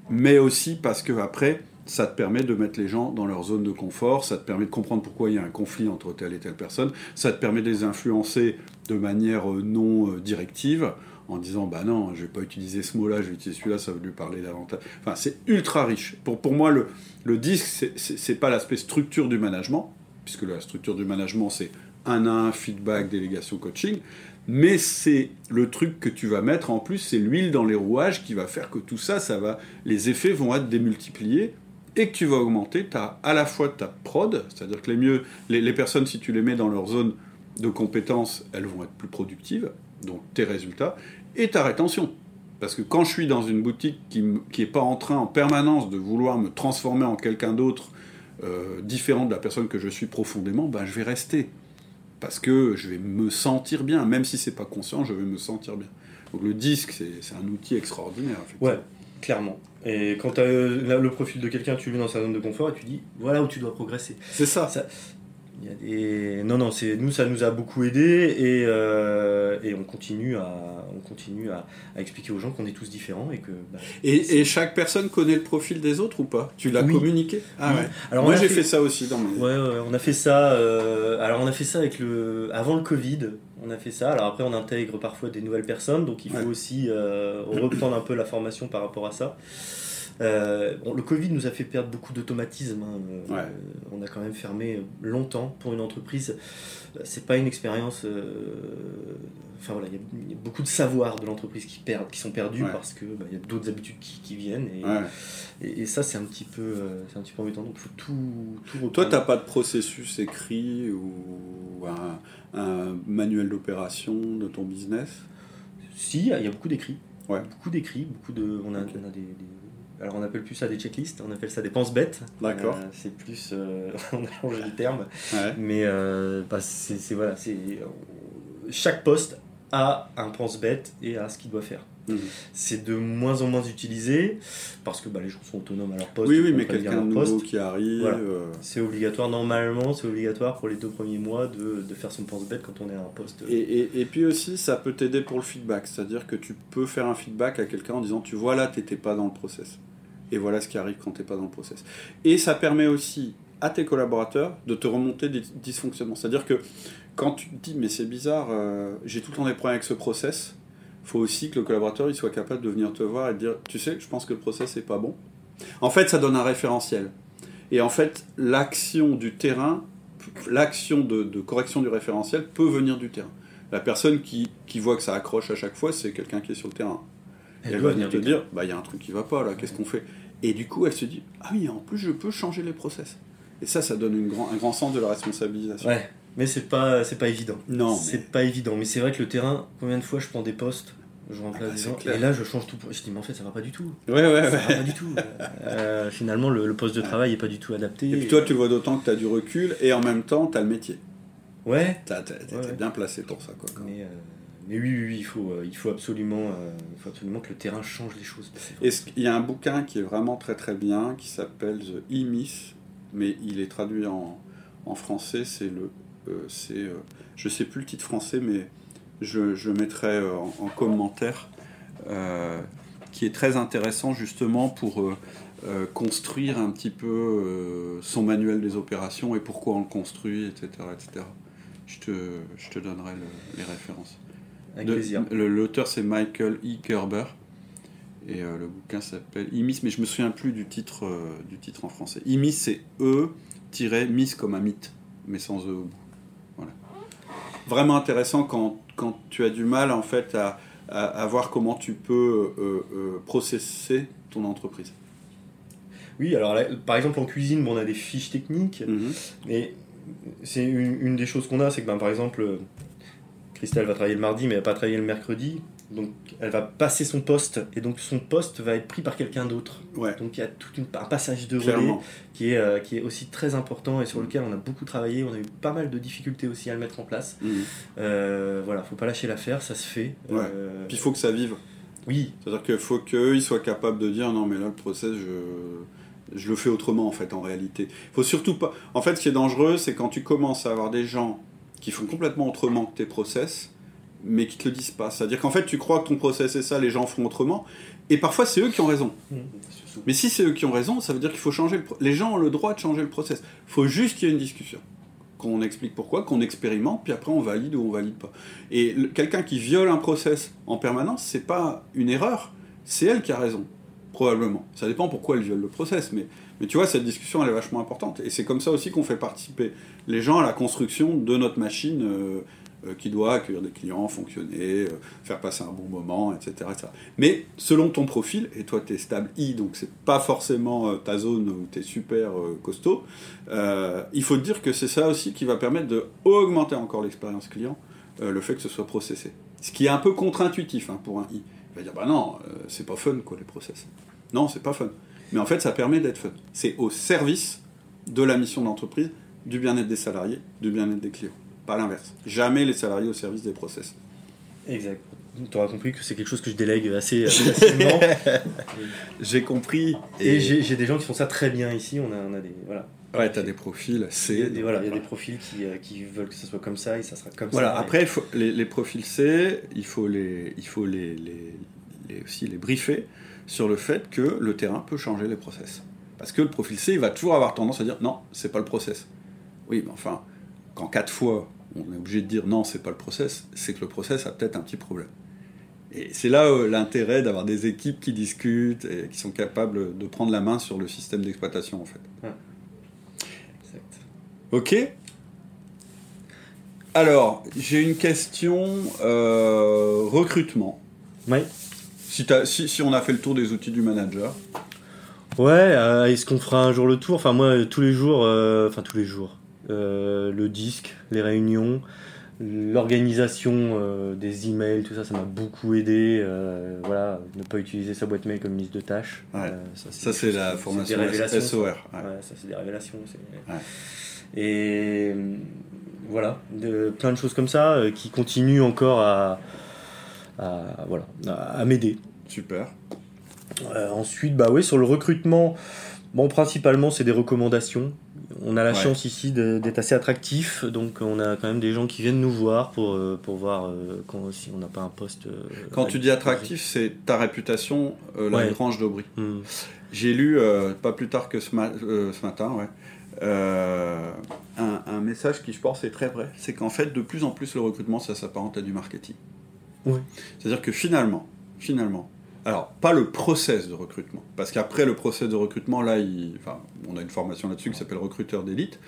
Mais aussi parce que après, ça te permet de mettre les gens dans leur zone de confort, ça te permet de comprendre pourquoi il y a un conflit entre telle et telle personne, ça te permet de les influencer de manière non directive, en disant bah non, je vais pas utiliser ce mot-là, je vais utiliser celui-là, ça va lui parler davantage. Enfin, c'est ultra riche. Pour, pour moi, le, le disque, c'est- pas l'aspect structure du management, puisque la structure du management, c'est un à un, feedback, délégation, coaching. Mais c'est le truc que tu vas mettre en plus, c'est l'huile dans les rouages qui va faire que tout ça, ça va, les effets vont être démultipliés et que tu vas augmenter ta, à la fois ta prod, c'est-à-dire que les mieux, les, les personnes si tu les mets dans leur zone de compétences, elles vont être plus productives, donc tes résultats, et ta rétention. Parce que quand je suis dans une boutique qui n'est pas en train en permanence de vouloir me transformer en quelqu'un d'autre euh, différent de la personne que je suis profondément, ben, je vais rester. Parce que je vais me sentir bien, même si c'est pas conscient, je vais me sentir bien. Donc le disque, c'est un outil extraordinaire. Ouais, clairement. Et quand tu as le profil de quelqu'un, tu le mets dans sa zone de confort et tu dis, voilà où tu dois progresser. C'est ça. Ça- Il y a des... Non, non, c'est nous, ça nous a beaucoup aidé et, euh, et on continue à, on continue à, à expliquer aux gens qu'on est tous différents et que. bah, Et, et chaque personne connaît le profil des autres ou pas? Tu l'as Oui. communiqué? Ah Oui. ouais. Alors, Moi j'ai fait... ça aussi dans mes. Ouais, ouais, on a fait ça. euh, alors, on a fait ça avec le. Avant le Covid, on a fait ça. Alors, après, on intègre parfois des nouvelles personnes, donc il faut aussi euh, reprendre un peu la formation par rapport à ça. Euh, bon, le Covid nous a fait perdre beaucoup d'automatisme. hein. Euh, Ouais. on a quand même fermé longtemps pour une entreprise. Euh, C'est pas une expérience. euh, Enfin voilà, il y a- il y, a beaucoup de savoir de l'entreprise qui perdent, qui sont perdus Ouais. parce que bah, il y a d'autres habitudes qui, qui viennent et, Ouais. et, et ça c'est un petit peu, c'est un petit peu embêtant. Donc il faut tout, tout reprendre. Toi, t'as pas de processus écrit ou un, un manuel d'opération de ton business? Si, il y a- beaucoup d'écrits. Ouais. Beaucoup d'écrits, beaucoup de. On a, Ok. on a des, des- Alors on appelle plus ça des checklists, on appelle ça des pense-bêtes. D'accord. Euh, c'est plus. euh, on a changé le terme. Ouais. Mais euh, bah, c'est voilà, c'est. Chaque poste a un pense-bête et a ce qu'il doit faire. Mhm. C'est de moins en moins utilisé parce que bah, les gens sont autonomes à leur poste. Oui, oui, mais quelqu'un de nouveau qui arrive. Voilà. euh, C'est obligatoire, normalement, c'est obligatoire pour les deux premiers mois de, de faire son pense-bête quand on est à un poste. Et, et, et puis aussi, ça peut t'aider pour le feedback. C'est-à-dire que tu peux faire un feedback à quelqu'un en disant Tu vois là, t'étais pas dans le process. Et voilà ce qui arrive quand t'es pas dans le process. Et ça permet aussi à tes collaborateurs de te remonter des dysfonctionnements. C'est-à-dire que quand tu te dis Mais c'est bizarre, euh, j'ai tout le temps des problèmes avec ce process, faut aussi que le collaborateur il soit capable de venir te voir et te dire Tu sais, je pense que le process est pas bon. En fait, ça donne un référentiel. Et en fait, l'action du terrain, l'action de, correction du référentiel peut venir du terrain. La personne qui voit que ça accroche à chaque fois, c'est quelqu'un qui est sur le terrain. Elle Et elle doit va venir te dire, bah il y a un truc qui va pas là, qu'est-ce qu'on fait? Et du coup, elle se dit, ah oui, en plus je peux changer les process. Et ça, ça donne une grand, un grand sens de la responsabilisation. Ouais, mais c'est pas, c'est pas évident. Non, mais- c'est pas évident. Mais c'est vrai que le terrain, combien de fois je prends des postes, je remplace Ah bah, des gens, et là je change tout. Je dis, mais en fait, ça va pas du tout. Ouais, ouais, Ça ouais. va pas du tout. Euh, finalement, le, le poste de travail est pas du tout adapté. Et puis toi, tu le vois d'autant que tu as du recul et en même temps, tu as le métier. Ouais, T'es Ouais. bien placé pour ça. Quoi, quand mais, euh, mais oui, oui, oui, il faut, euh, il faut absolument, euh, il faut absolument que le terrain change les choses. Il y a un bouquin qui est vraiment très très bien qui s'appelle The E-Myth, mais il est traduit en, en français. C'est le, euh, c'est, euh, je sais plus le titre français, mais je, je le mettrai euh, en, en commentaire, euh, qui est très intéressant justement pour euh, euh, construire un petit peu euh, son manuel des opérations et pourquoi on le construit, etc., etc. Je te, je te donnerai le- les références. Avec plaisir. L'auteur c'est Michael E. Gerber et euh, le bouquin s'appelle Imis, mais je me souviens plus du titre, euh, du titre en français. Imis c'est E-Miss comme un mythe, mais sans E au bout. Voilà. Vraiment intéressant quand, quand tu as du mal en fait à, à, voir comment tu peux processer ton entreprise. Oui, alors par exemple en cuisine, on a des fiches techniques, mhm. mais c'est une, des choses qu'on a, c'est que ben, par exemple, Christelle va travailler le mardi, mais elle va pas travailler le mercredi. Donc elle va passer son poste et donc son poste va être pris par quelqu'un d'autre. Donc il y a tout un passage de relais qui est, euh, qui est aussi très important et sur lequel on a beaucoup travaillé. On a eu pas mal de difficultés aussi à le mettre en place. Mmh. Euh, voilà, faut pas lâcher l'affaire, ça se fait. Euh, Puis il faut que ça vive. Oui. C'est-à-dire qu'il faut qu'ils soient capables de dire non mais là le process je, je le fais autrement en fait en réalité. Faut surtout pas. En fait ce qui est dangereux c'est quand tu commences à avoir des gens qui font complètement autrement que tes process mais qui te le disent pas. C'est-à-dire qu'en fait, tu crois que ton process est ça, les gens font autrement, et parfois c'est eux qui ont raison. Mmh. Mais si c'est eux qui ont raison, ça veut dire qu'il faut changer le Les gens ont le droit de changer le process. Il faut juste qu'il y ait une discussion. Qu'on explique pourquoi, qu'on expérimente, puis après on valide ou on valide pas. Et quelqu'un qui viole un process en permanence, c'est pas une erreur, c'est elle qui a raison, probablement. Ça dépend pourquoi elle viole le process, mais, mais tu vois, cette discussion elle est vachement importante. Et c'est comme ça aussi qu'on fait participer les gens à la construction de notre machine. Euh, euh, qui doit accueillir des clients, fonctionner, euh, faire passer un bon moment, etc., Mais selon ton profil, et toi tu es stable I, donc c'est pas forcément ta zone où tu es super costaud, il faut te dire que c'est ça aussi qui va permettre de augmenter encore l'expérience client, le fait que ce soit processé. Ce qui est un peu contre-intuitif hein, pour un I. Il va dire bah non, c'est pas fun quoi les process. Non, c'est pas fun. Mais en fait, ça permet d'être fun. C'est au service de la mission d'entreprise, du bien-être des salariés, du bien-être des clients pas l'inverse. Jamais les salariés au service des process. Exact. Tu auras compris que c'est quelque chose que je délègue assez (laughs) facilement. j'ai compris. Et, j'ai des gens qui font ça très bien ici. On a, on a des. Voilà. Ouais, tu as des profils C. Il y a, voilà, il y a des profils qui, euh, qui, veulent que ça soit comme ça et ça sera comme voilà, ça. Après, faut, les, les, profils C, il faut, les, il faut les, les, aussi les briefer sur le fait que le terrain peut changer les process. Parce que le profil C, il va toujours avoir tendance à dire non, c'est pas le process. Oui, mais enfin, quand quatre fois on est obligé de dire non, c'est pas le process, c'est que le process a peut-être un petit problème. Et c'est là euh, l'intérêt d'avoir des équipes qui discutent et qui sont capables de prendre la main sur le système d'exploitation en fait. Ok Alors, j'ai une question euh, recrutement. Oui. Si, si, on a fait le tour des outils du manager. Ouais, euh, est-ce qu'on fera un jour le tour? Enfin, moi, tous les jours, enfin, tous les jours. Euh, le disque, les réunions, l'organisation euh, des emails, tout ça, ça m'a beaucoup aidé. Euh, voilà, ne pas utiliser sa boîte mail comme liste de tâches. ça, c'est la formation SOR. Ouais. ça, c'est des révélations. Et voilà, de, plein de choses comme ça qui continuent encore à, voilà, à, m'aider. Super. ensuite, bah oui, sur le recrutement, bon, principalement, c'est des recommandations on a la chance ici d'être assez attractif, donc on a quand même des gens qui viennent nous voir pour, euh, pour voir euh, quand, si on n'a pas un poste. Euh, quand tu dis attractif, c'est ta réputation, la grange d'Aubry. Hmm. J'ai lu, pas plus tard que ce, matin, un, message qui, je pense, est très vrai. C'est qu'en fait, de plus en plus, le recrutement, ça s'apparente à du marketing. C'est-à-dire que finalement, finalement, alors, pas le process de recrutement, parce qu'après le process de recrutement, là, on a une formation là-dessus qui s'appelle recruteur d'élite,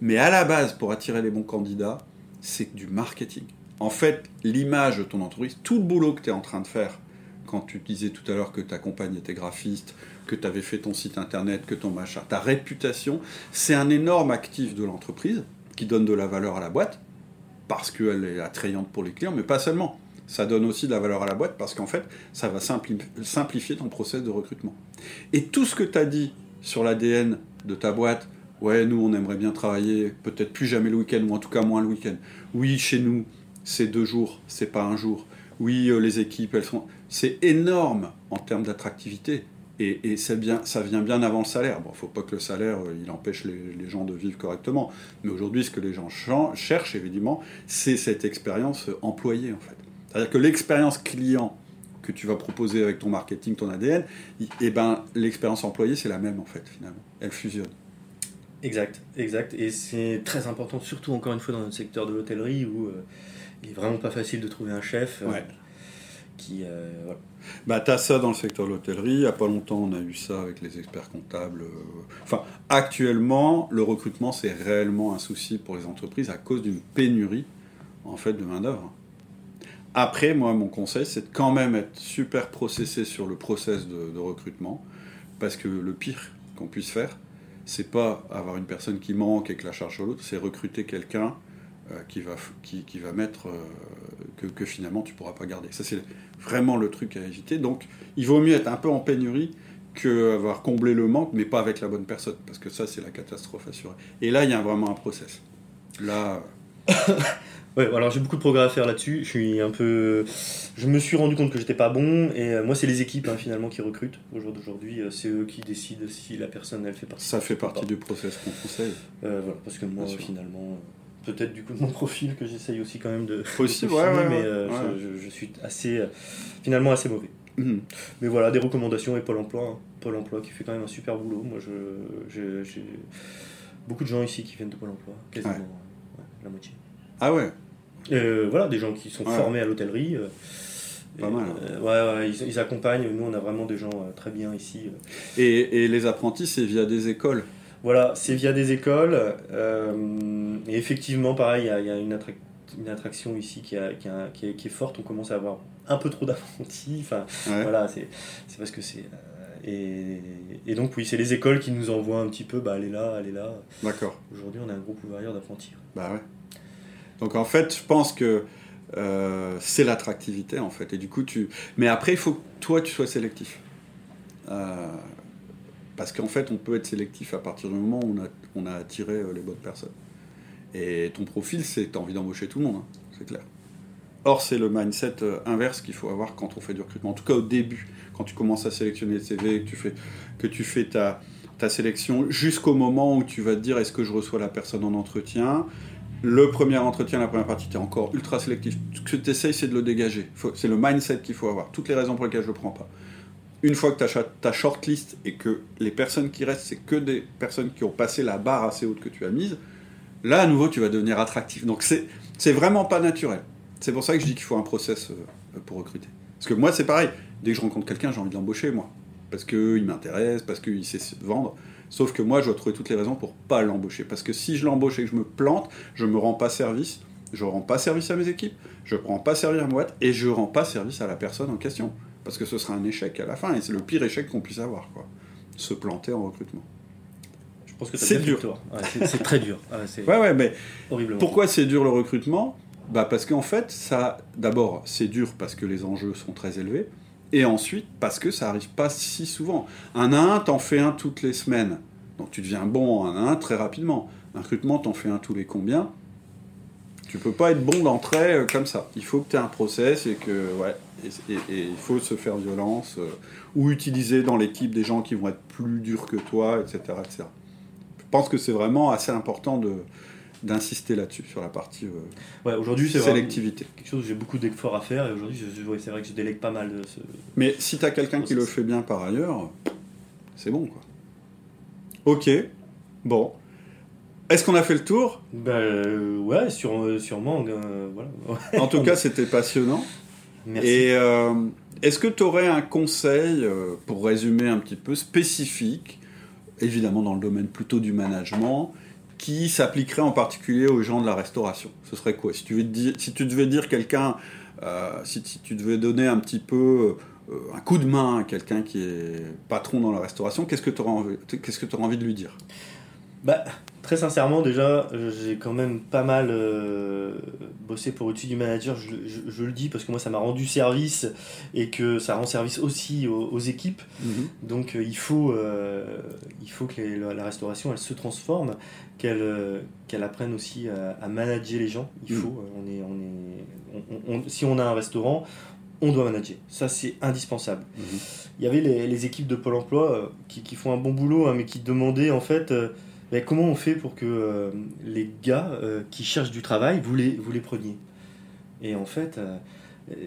mais à la base, pour attirer les bons candidats, c'est du marketing. En fait, l'image de ton entreprise, tout le boulot que tu es en train de faire, quand tu disais tout à l'heure que ta compagne était graphiste, que tu avais fait ton site internet, que ton machin, ta réputation, c'est un énorme actif de l'entreprise qui donne de la valeur à la boîte, parce qu'elle est attrayante pour les clients, mais pas seulement ça donne aussi de la valeur à la boîte parce qu'en fait, ça va simplifier ton process de recrutement. Et tout ce que tu as dit sur l'ADN de ta boîte, ouais, nous, on aimerait bien travailler peut-être plus jamais le week-end, ou en tout cas moins le week-end. Oui, chez nous, c'est deux jours, c'est pas un jour. Oui, euh, les équipes, elles sont. C'est énorme en termes d'attractivité. Et, et bien, ça vient bien avant le salaire. Bon, il ne faut pas que le salaire, euh, il empêche les, les, gens de vivre correctement. Mais aujourd'hui, ce que les gens cherchent, évidemment, c'est cette expérience employée, en fait. C'est-à-dire que l'expérience client que tu vas proposer avec ton marketing, ton ADN, et eh ben, l'expérience employée, c'est la même en fait, finalement. Elle fusionne. Exact, exact. Et c'est très important, surtout encore une fois dans notre secteur de l'hôtellerie où euh, il est vraiment pas facile de trouver un chef euh, qui. Euh, voilà. Bah, tu as ça dans le secteur de l'hôtellerie. Il n'y a pas longtemps, on a eu ça avec les experts comptables. Enfin, actuellement, le recrutement, c'est réellement un souci pour les entreprises à cause d'une pénurie en fait, de main-d'œuvre. Après, moi, mon conseil, c'est de quand même être super processé sur le process de, recrutement, parce que le pire qu'on puisse faire, c'est pas avoir une personne qui manque et que la charge sur l'autre, c'est recruter quelqu'un euh, qui, va, qui, va mettre euh, que, que, finalement tu pourras pas garder. Ça, c'est vraiment le truc à éviter. Donc, il vaut mieux être un peu en pénurie qu'avoir comblé le manque, mais pas avec la bonne personne, parce que ça, c'est la catastrophe assurée. Et là, il y a vraiment un process. Là. (laughs) Ouais, alors j'ai beaucoup de progrès à faire là-dessus. Je suis un peu, je me suis rendu compte que j'étais pas bon et euh, moi c'est les équipes hein, finalement qui recrutent au jour d'aujourd'hui. Euh, c'est eux qui décident si la personne elle fait partie. Ça fait partie du process qu'on conseille. Euh, voilà, parce que moi finalement, peut-être du coup de mon profil que j'essaye aussi quand même de. Possible, ouais, mais je, suis assez, finalement assez mauvais. Mhm. Mais voilà, des recommandations et Pôle Emploi, hein. Pôle Emploi qui fait quand même un super boulot. Moi, je, j'ai beaucoup de gens ici qui viennent de Pôle Emploi, quasiment la moitié. Ah ouais euh, voilà, des gens qui sont formés à l'hôtellerie. Euh, Pas mal. Hein. Euh, ouais, ils, accompagnent. Nous, on a vraiment des gens très bien ici. Et, et les apprentis, c'est via des écoles Voilà, c'est via des écoles. et effectivement, pareil, il y, a, une, une attraction ici qui, a, qui, a, qui, est, qui, est, forte. On commence à avoir un peu trop d'apprentis. Enfin, voilà, c'est parce que c'est. Et, et, donc, oui, c'est les écoles qui nous envoient un petit peu, bah, allez là, allez là. D'accord. Aujourd'hui, on a un groupe ouvrier d'apprentis. Bah ouais. Donc en fait, je pense que euh, c'est l'attractivité en fait. Et du coup, tu. Mais après, il faut que toi, tu sois sélectif. Euh, parce qu'en fait, on peut être sélectif à partir du moment où on a, attiré euh, les bonnes personnes. Et ton profil, c'est que tu as envie d'embaucher tout le monde, hein, c'est clair. Or, c'est le mindset inverse qu'il faut avoir quand on fait du recrutement. En tout cas, au début, quand tu commences à sélectionner le CV, que tu fais, que tu fais ta sélection, jusqu'au moment où tu vas te dire est-ce que je reçois la personne en entretien? Le premier entretien, la première partie, tu es encore ultra sélectif. Ce que tu essayes, c'est de le dégager. C'est le mindset qu'il faut avoir. Toutes les raisons pour lesquelles je ne le prends pas. Une fois que tu as ta shortlist et que les personnes qui restent, c'est que des personnes qui ont passé la barre assez haute que tu as mise, là, à nouveau, tu vas devenir attractif. Donc, c'est vraiment pas naturel. C'est pour ça que je dis qu'il faut un process euh, pour recruter. Parce que moi, c'est pareil. Dès que je rencontre quelqu'un, j'ai envie de l'embaucher, moi. Parce qu'il m'intéresse, parce qu'il sait vendre. Sauf que moi, je dois trouver toutes les raisons pour pas l'embaucher. Parce que si je l'embauche et que je me plante, je me rends pas service, je rends pas service à mes équipes, je prends pas service à moi et je rends pas service à la personne en question. Parce que ce sera un échec à la fin et c'est le pire échec qu'on puisse avoir, quoi. Se planter en recrutement. Je pense que c'est dur. c'est très dur. ouais, ouais, mais pourquoi c'est dur le recrutement? Bah parce qu'en fait, ça, d'abord, c'est dur parce que les enjeux sont très élevés. Et ensuite, parce que ça arrive pas si souvent. Un à un, t'en fais un toutes les semaines. Donc tu deviens bon en un à un très rapidement. Un recrutement, t'en fais un tous les combien? Tu peux pas être bon d'entrée euh, comme ça. Il faut que tu aies un process et que, ouais, et, il faut se faire violence euh, ou utiliser dans l'équipe des gens qui vont être plus durs que toi, etc. etc. Je pense que c'est vraiment assez important de, d'insister là-dessus, sur la partie euh, ouais, aujourd'hui, c'est sélectivité. Quelque chose où j'ai beaucoup d'efforts à faire et aujourd'hui, c'est vrai que je délègue pas mal de ce. Mais si tu as quelqu'un qui le fait bien par ailleurs, c'est bon quoi. Ok, bon. Est-ce qu'on a fait le tour? Ben euh, ouais, sur, sûrement. Euh, voilà. (laughs) en tout cas, c'était passionnant. Merci. Et est-ce que tu aurais un conseil, pour résumer un petit peu, spécifique, évidemment dans le domaine plutôt du management, qui s'appliquerait en particulier aux gens de la restauration. Ce serait quoi? Si tu, devais dire quelqu'un, euh, si, tu devais donner un petit peu euh, un coup de main à quelqu'un qui est patron dans la restauration, qu'est-ce que tu aurais envie de lui dire? Bah, Très sincèrement, déjà, j'ai quand même pas mal euh, bossé pour outil du manager, je, le dis parce que moi ça m'a rendu service et que ça rend service aussi aux, équipes. Mhm. Donc euh, il, faut, euh, il faut que la, restauration elle se transforme, qu'elle qu'elle apprenne aussi à, manager les gens. Il mhm. faut, on est, on est, si on a un restaurant, on doit manager. Ça, c'est indispensable. Mhm. Il y avait les, équipes de Pôle emploi qui, qui, font un bon boulot, hein, mais qui demandaient en fait comment on fait pour que euh, les gars euh, qui cherchent du travail, vous les, vous les preniez? Et en fait, euh,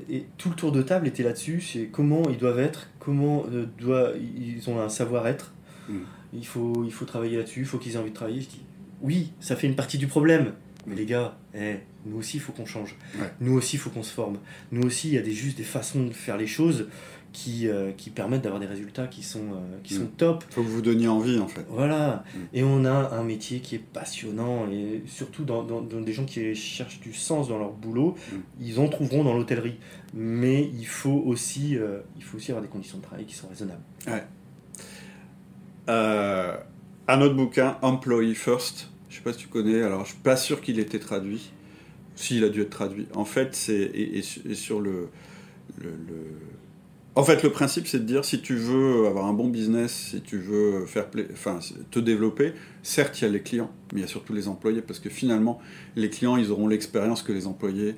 et tout le tour de table était là-dessus, c'est comment ils doivent être, comment doit, ils ont un savoir-être. Mm. Il, faut, il faut travailler là-dessus, il faut qu'ils aient envie de travailler. Je dis, oui, ça fait une partie du problème. Mais les gars, eh, nous aussi, il faut qu'on change. Nous aussi, il faut qu'on se forme. Nous aussi, il y a des, juste des façons de faire les choses qui, euh, qui permettent d'avoir des résultats qui sont, euh, qui sont mm. top. Il faut que vous donniez envie en fait. Voilà. Mm. Et on a un métier qui est passionnant et surtout dans, dans, des gens qui cherchent du sens dans leur boulot, mm. ils en trouveront dans l'hôtellerie. Mais il faut, aussi, il faut aussi avoir des conditions de travail qui sont raisonnables. Ouais. un autre bouquin, Employee First. Je sais pas si tu connais, alors je suis pas sûr qu'il ait été traduit. S'il a dû être traduit. En fait, c'est et, sur le, le, En fait, le principe, c'est de dire si tu veux avoir un bon business, si tu veux faire enfin, te développer, certes, il y a les clients, mais il y a surtout les employés, parce que finalement, les clients, ils auront l'expérience que les employés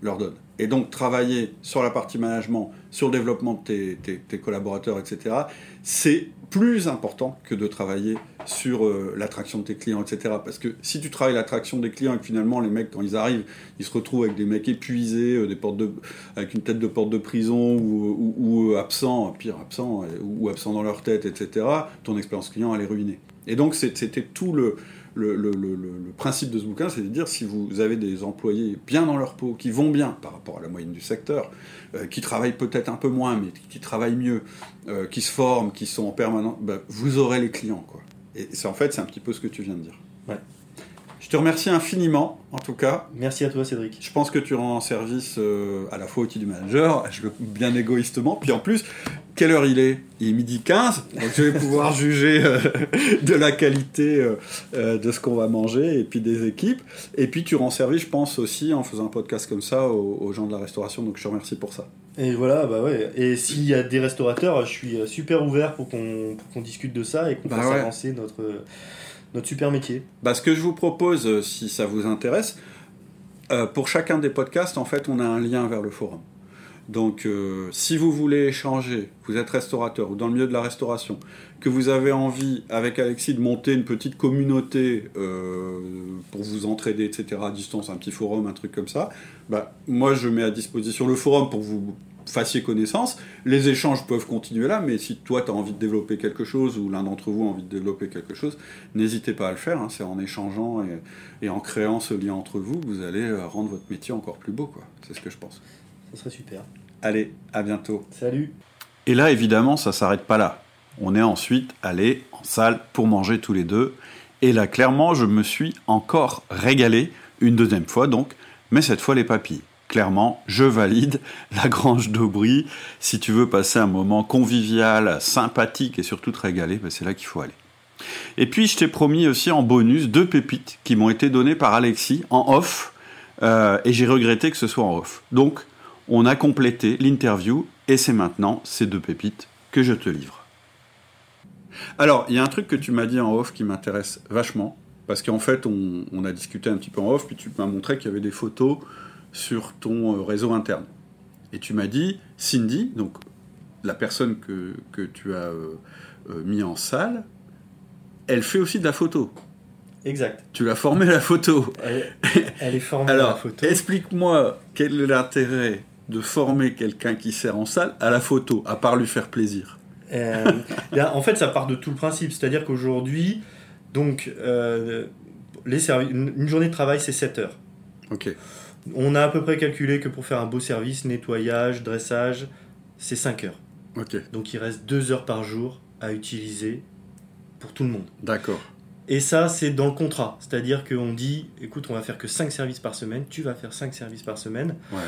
leur donnent. Et donc, travailler sur la partie management, sur le développement de tes, collaborateurs, etc., c'est plus important que de travailler sur euh, l'attraction de tes clients, etc. Parce que si tu travailles l'attraction des clients et que finalement les mecs, quand ils arrivent, ils se retrouvent avec des mecs épuisés, euh, avec une tête de porte de prison ou, ou, absents, pire absents, ou absents dans leur tête, etc., ton expérience client, elle est ruinée. Et donc c'était tout le, le, le, le, principe de ce bouquin, c'est de dire si vous avez des employés bien dans leur peau, qui vont bien par rapport à la moyenne du secteur, euh, qui travaillent peut-être un peu moins, mais qui travaillent mieux, euh, qui se forment, qui sont en permanence, bah, vous aurez les clients. Quoi. Et c'est en fait, c'est un petit peu ce que tu viens de dire. Ouais. Je te remercie infiniment, en tout cas. Merci à toi, Cédric. Je pense que tu rends service euh, à la fois au outil du manager, je le bien égoïstement, puis en plus, quelle heure il est Il est midi 15, donc je vais pouvoir (laughs) juger euh, de la qualité euh, de ce qu'on va manger et puis des équipes. Et puis tu rends service, je pense aussi, en faisant un podcast comme ça aux, gens de la restauration, donc je te remercie pour ça. Et voilà, bah ouais. Et s'il y a des restaurateurs, je suis super ouvert pour qu'on discute de ça et qu'on bah fasse avancer notre notre super métier. Bah, ce que je vous propose, euh, si ça vous intéresse, euh, pour chacun des podcasts, en fait, on a un lien vers le forum. Donc, euh, si vous voulez échanger, vous êtes restaurateur ou dans le milieu de la restauration, que vous avez envie, avec Alexis, de monter une petite communauté pour vous entraider, etc., à distance, un petit forum, un truc comme ça, bah, moi, je mets à disposition le forum pour vous fassiez connaissance. Les échanges peuvent continuer là, mais si toi tu as envie de développer quelque chose ou l'un d'entre vous a envie de développer quelque chose, n'hésitez pas à le faire. Hein. C'est en échangeant et, en créant ce lien entre vous que vous allez euh, rendre votre métier encore plus beau. C'est ce que je pense. Ça serait super. Allez, à bientôt. Salut. Et là, évidemment, ça s'arrête pas là. On est ensuite allé en salle pour manger tous les deux. Et là, clairement, je me suis encore régalé une deuxième fois, donc, mais cette fois les papilles clairement, je valide (laughs) la Grange d'Aubry. Si tu veux passer un moment convivial, sympathique et surtout te régaler, ben, c'est là qu'il faut aller. Et puis, je t'ai promis aussi en bonus deux pépites qui m'ont été données par Alexis en off, euh, et j'ai regretté que ce soit en off. Donc, on a complété l'interview, et c'est maintenant ces deux pépites que je te livre. Alors, il y a un truc que tu m'as dit en off qui m'intéresse vachement, parce qu'en fait, on, on, a discuté un petit peu en off, puis tu m'as montré qu'il y avait des photos sur ton euh, réseau interne. Et tu m'as dit, Cindy, donc la personne que, que tu as euh, euh, mis en salle, elle fait aussi de la photo. Exact. Tu l'as formée à la photo. Elle, est formée à la photo. Explique-moi quel est l'intérêt de former quelqu'un qui sert en salle à la photo, à part lui faire plaisir. (laughs) en fait, ça part de tout le principe. C'est-à-dire qu'aujourd'hui, donc, les une journée de travail, c'est 7 heures. Ok. On a à peu près calculé que pour faire un beau service, nettoyage, dressage, c'est 5 heures. Donc il reste 2 heures par jour à utiliser pour tout le monde. D'accord. Et ça, c'est dans le contrat. C'est-à-dire qu'on dit, écoute, on va faire que 5 services par semaine, tu vas faire 5 services par semaine. Ouais.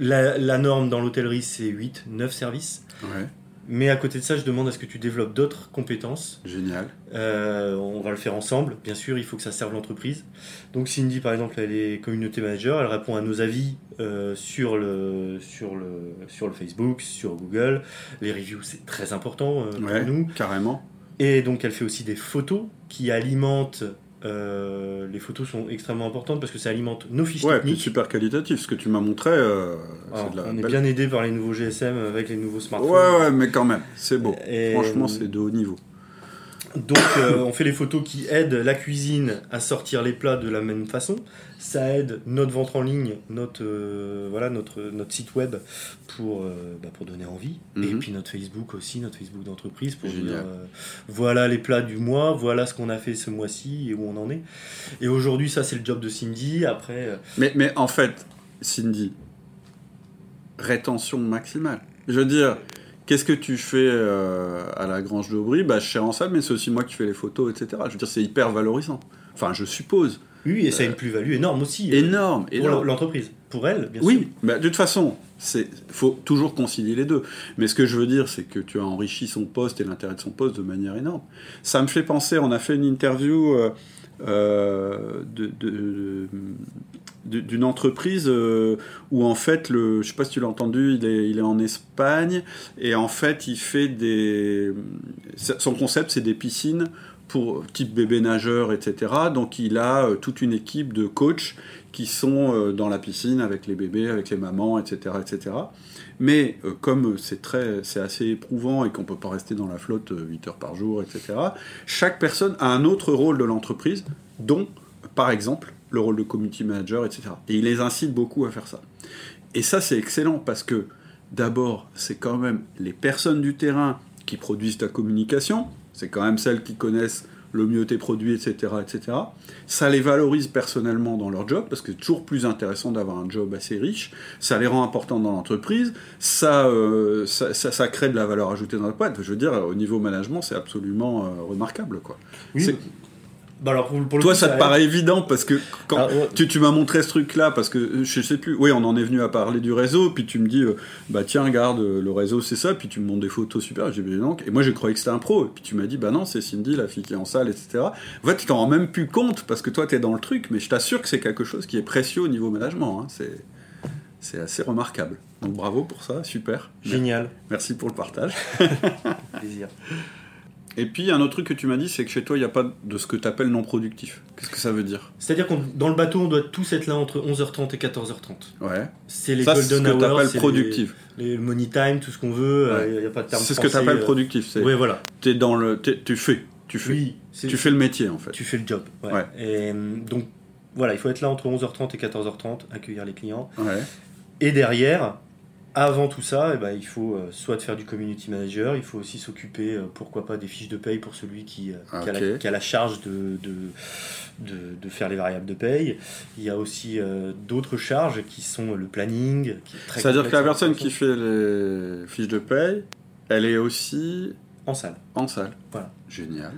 La, la, norme dans l'hôtellerie, c'est 8, 9 services. Ouais. Mais à côté de ça, je demande à ce que tu développes d'autres compétences. Génial. Euh, on va le faire ensemble. Bien sûr, il faut que ça serve l'entreprise. Donc Cindy, par exemple, elle est communauté manager. Elle répond à nos avis euh, sur, le, sur, le, sur le Facebook, sur Google. Les reviews, c'est très important euh, pour nous. Carrément. Et donc, elle fait aussi des photos qui alimentent euh, les photos sont extrêmement importantes parce que ça alimente nos fiches ouais, techniques. super qualitatif. Ce que tu m'as montré, euh, on est bien aidé par les nouveaux GSM avec les nouveaux smartphones. Ouais, ouais, mais quand même, c'est beau. Franchement, c'est de haut niveau. Donc euh, on fait les photos qui aident la cuisine à sortir les plats de la même façon. Ça aide notre vente en ligne, notre, euh, voilà, notre, notre site web pour, euh, bah, pour donner envie. Et mhm. puis notre Facebook aussi, notre Facebook d'entreprise pour dire voilà les plats du mois, voilà ce qu'on a fait ce mois-ci et où on en est. Et aujourd'hui ça c'est le job de Cindy. Après. Mais, mais en fait, Cindy, rétention maximale. Je veux dire, qu'est-ce que tu fais euh, à la Grange d'Aubry? Bah, je suis en salle, mais c'est aussi moi qui fais les photos, etc. Je veux dire, c'est hyper valorisant. Enfin, je suppose. Oui, et ça a une plus-value énorme aussi. Énorme, pour l'entreprise. Pour elle, bien Oui, sûr. bah, de toute façon, il faut toujours concilier les deux. Mais ce que je veux dire, c'est que tu as enrichi son poste et l'intérêt de son poste de manière énorme. Ça me fait penser, on a fait une interview euh, euh, de- de- de- d'une entreprise euh, où en fait, le, je sais pas si tu l'as entendu, il est, il est en Espagne et en fait, il fait des... Son concept, c'est des piscines pour type bébé nageur, etc. Donc il a euh, toute une équipe de coachs qui sont euh, dans la piscine avec les bébés, avec les mamans, etc. etc. Mais euh, comme c'est très, c'est assez éprouvant et qu'on peut pas rester dans la flotte euh, 8 heures par jour, etc. Chaque personne a un autre rôle de l'entreprise, dont par exemple le rôle de community manager, etc. Et il les incite beaucoup à faire ça. Et ça c'est excellent parce que d'abord c'est quand même les personnes du terrain qui produisent ta communication, c'est quand même celles qui connaissent le mieux tes produits, etc., etc. Ça les valorise personnellement dans leur job, parce que c'est toujours plus intéressant d'avoir un job assez riche. Ça les rend importants dans l'entreprise. Ça, euh, ça, ça, ça crée de la valeur ajoutée dans la boîte. Je veux dire, au niveau management, c'est absolument euh, remarquable, quoi. Oui. Bah alors pour, pour le Toi, coup, ça te paraît évident parce que quand Ah, ouais. tu, tu m'as montré ce truc-là, parce que je sais plus, oui, on en est venu à parler du réseau, puis tu me dis, euh, bah tiens, regarde, euh, le réseau c'est ça, puis tu me montres des photos super, j'ai non. et moi j'ai cru que c'était un pro, et puis tu m'as dit, bah non, c'est Cindy, la fille qui est en salle, etc. En fait, tu t'en rends même plus compte, parce que toi t'es dans le truc, mais je t'assure que c'est quelque chose qui est précieux au niveau management, hein. c'est, c'est assez remarquable. Donc bravo pour ça, super. Génial. Merci pour le partage. (laughs) Plaisir. Et puis un autre truc que tu m'as dit, c'est que chez toi, il n'y a pas de ce que tu appelles non productif. Qu'est-ce que ça veut dire? C'est-à-dire qu'on dans le bateau, on doit tous être là entre 11h30 et 14h30. Ouais. C'est les ça, c'est ce golden que tu hours, appelles productif. les, les money time, tout ce qu'on veut. Ouais. Il n'y a pas de terme C'est ce que tu appelles euh, productif. C'est Oui, voilà. t'es dans le, tu fais, tu fais, Oui, tu fais le métier en fait. tu fais le job. ouais. Ouais. Et euh, donc voilà, il faut être là entre 11h30 et 14h30, accueillir les clients. Ouais. Et derrière, avant tout ça, eh ben, il faut euh, soit de faire du community manager, il faut aussi s'occuper, euh, pourquoi pas, des fiches de paye pour celui qui, euh, qui a, la, Ok. qui a la charge de, de, de, de faire les variables de paye. Il y a aussi euh, d'autres charges qui sont le planning. C'est-à-dire que la personne qui fait les fiches de paye, elle est aussi en salle. en salle. Voilà. Génial.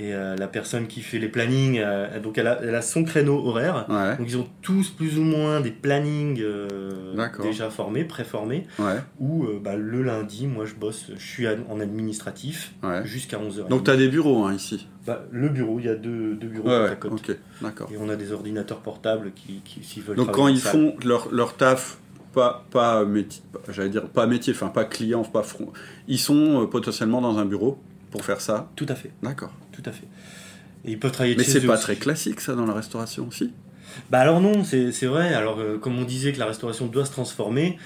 Et euh, la personne qui fait les plannings, euh, donc elle a, elle a son créneau horaire. Ouais. Donc ils ont tous plus ou moins des plannings euh, déjà formés, préformés, Ouais. où bah, le lundi, moi je bosse, je suis en administratif Ouais. jusqu'à 11h. Donc tu as des bureaux hein, ici. Bah, le bureau, il y a deux, deux bureaux à côte. Ok. D'accord. Et on a des ordinateurs portables qui, qui s'ils veulent Donc quand ils font leur, leur taf, pas, pas métier, pas- j'allais dire pas métier, enfin pas client, pas front, ils sont potentiellement dans un bureau pour faire ça. Tout à fait, D'accord. Tout à fait. Et ils peuvent travailler de Mais c'est pas aussi. très classique ça dans la restauration aussi. Bah alors non, c'est c'est vrai. Alors euh, comme on disait que la restauration doit se transformer,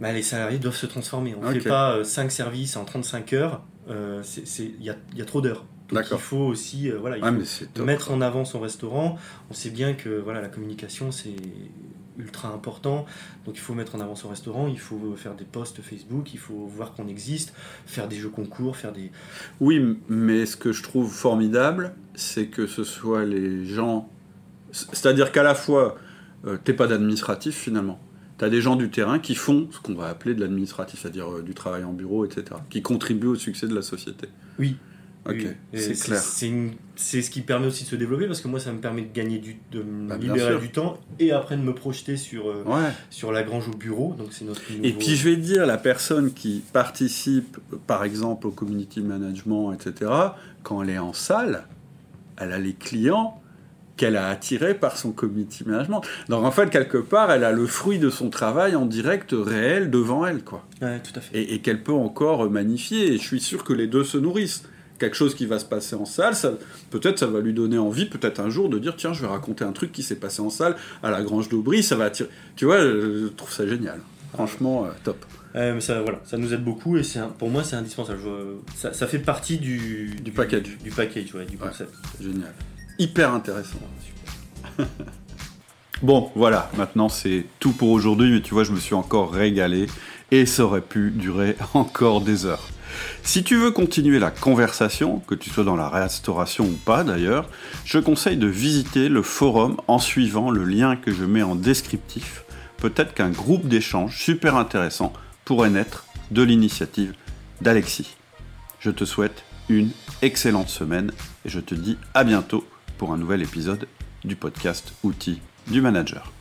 bah, les salariés doivent se transformer. On ne fait pas 5 services en 35 heures. euh, Il y, a, y a trop d'heures. Donc il faut aussi euh, voilà, il faut mais c'est top. mettre en avant son restaurant. On sait bien que voilà, la communication c'est ultra important. Donc il faut mettre en avant son restaurant, il faut faire des posts Facebook, il faut voir qu'on existe, faire des jeux concours, faire des... Oui, mais ce que je trouve formidable, c'est que ce soit les gens. C'est-à-dire qu'à la fois, euh, t'es pas d'administratif finalement. T'as des gens du terrain qui font ce qu'on va appeler de l'administratif, c'est-à-dire euh, du travail en bureau, etc. Qui contribuent au succès de la société. Oui. Ok, c'est clair. C'est ce qui permet aussi de se développer parce que moi ça me permet de gagner du, de me Bah, libérer du temps et après de me projeter sur, euh, Ouais. sur la grange au bureau. Donc c'est notre Et puis je vais dire, la personne qui participe, euh, par exemple, au community management, etc., quand elle est en salle, elle a les clients qu'elle a attirés par son community management. Donc en fait, quelque part, elle a le fruit de son travail en direct réel devant elle, quoi. Ouais, tout à fait. Et, et qu'elle peut encore magnifier. Et je suis sûr que les deux se nourrissent. Quelque chose qui va se passer en salle, ça, peut-être ça va lui donner envie, peut-être un jour, de dire tiens, je vais raconter un truc qui s'est passé en salle à la Grange d'Aubry, ça va attirer. Tu vois, je trouve ça génial. Franchement, euh, top. Mais ça, voilà, ça nous aide beaucoup et c'est un- pour moi c'est indispensable. Je- ça, ça fait partie du, Du package. Du, du package, ouais, du Ouais. concept. Génial. Hyper intéressant. Super. (laughs) Bon, voilà, maintenant c'est tout pour aujourd'hui, mais tu vois, je me suis encore régalé et ça aurait pu durer encore des heures. Si tu veux continuer la conversation, que tu sois dans la restauration ou pas d'ailleurs, je conseille de visiter le forum en suivant le lien que je mets en descriptif. Peut-être qu'un groupe d'échange super intéressant pourrait naître de l'initiative d'Alexis. Je te souhaite une excellente semaine et je te dis à bientôt pour un nouvel épisode du podcast Outils du manager.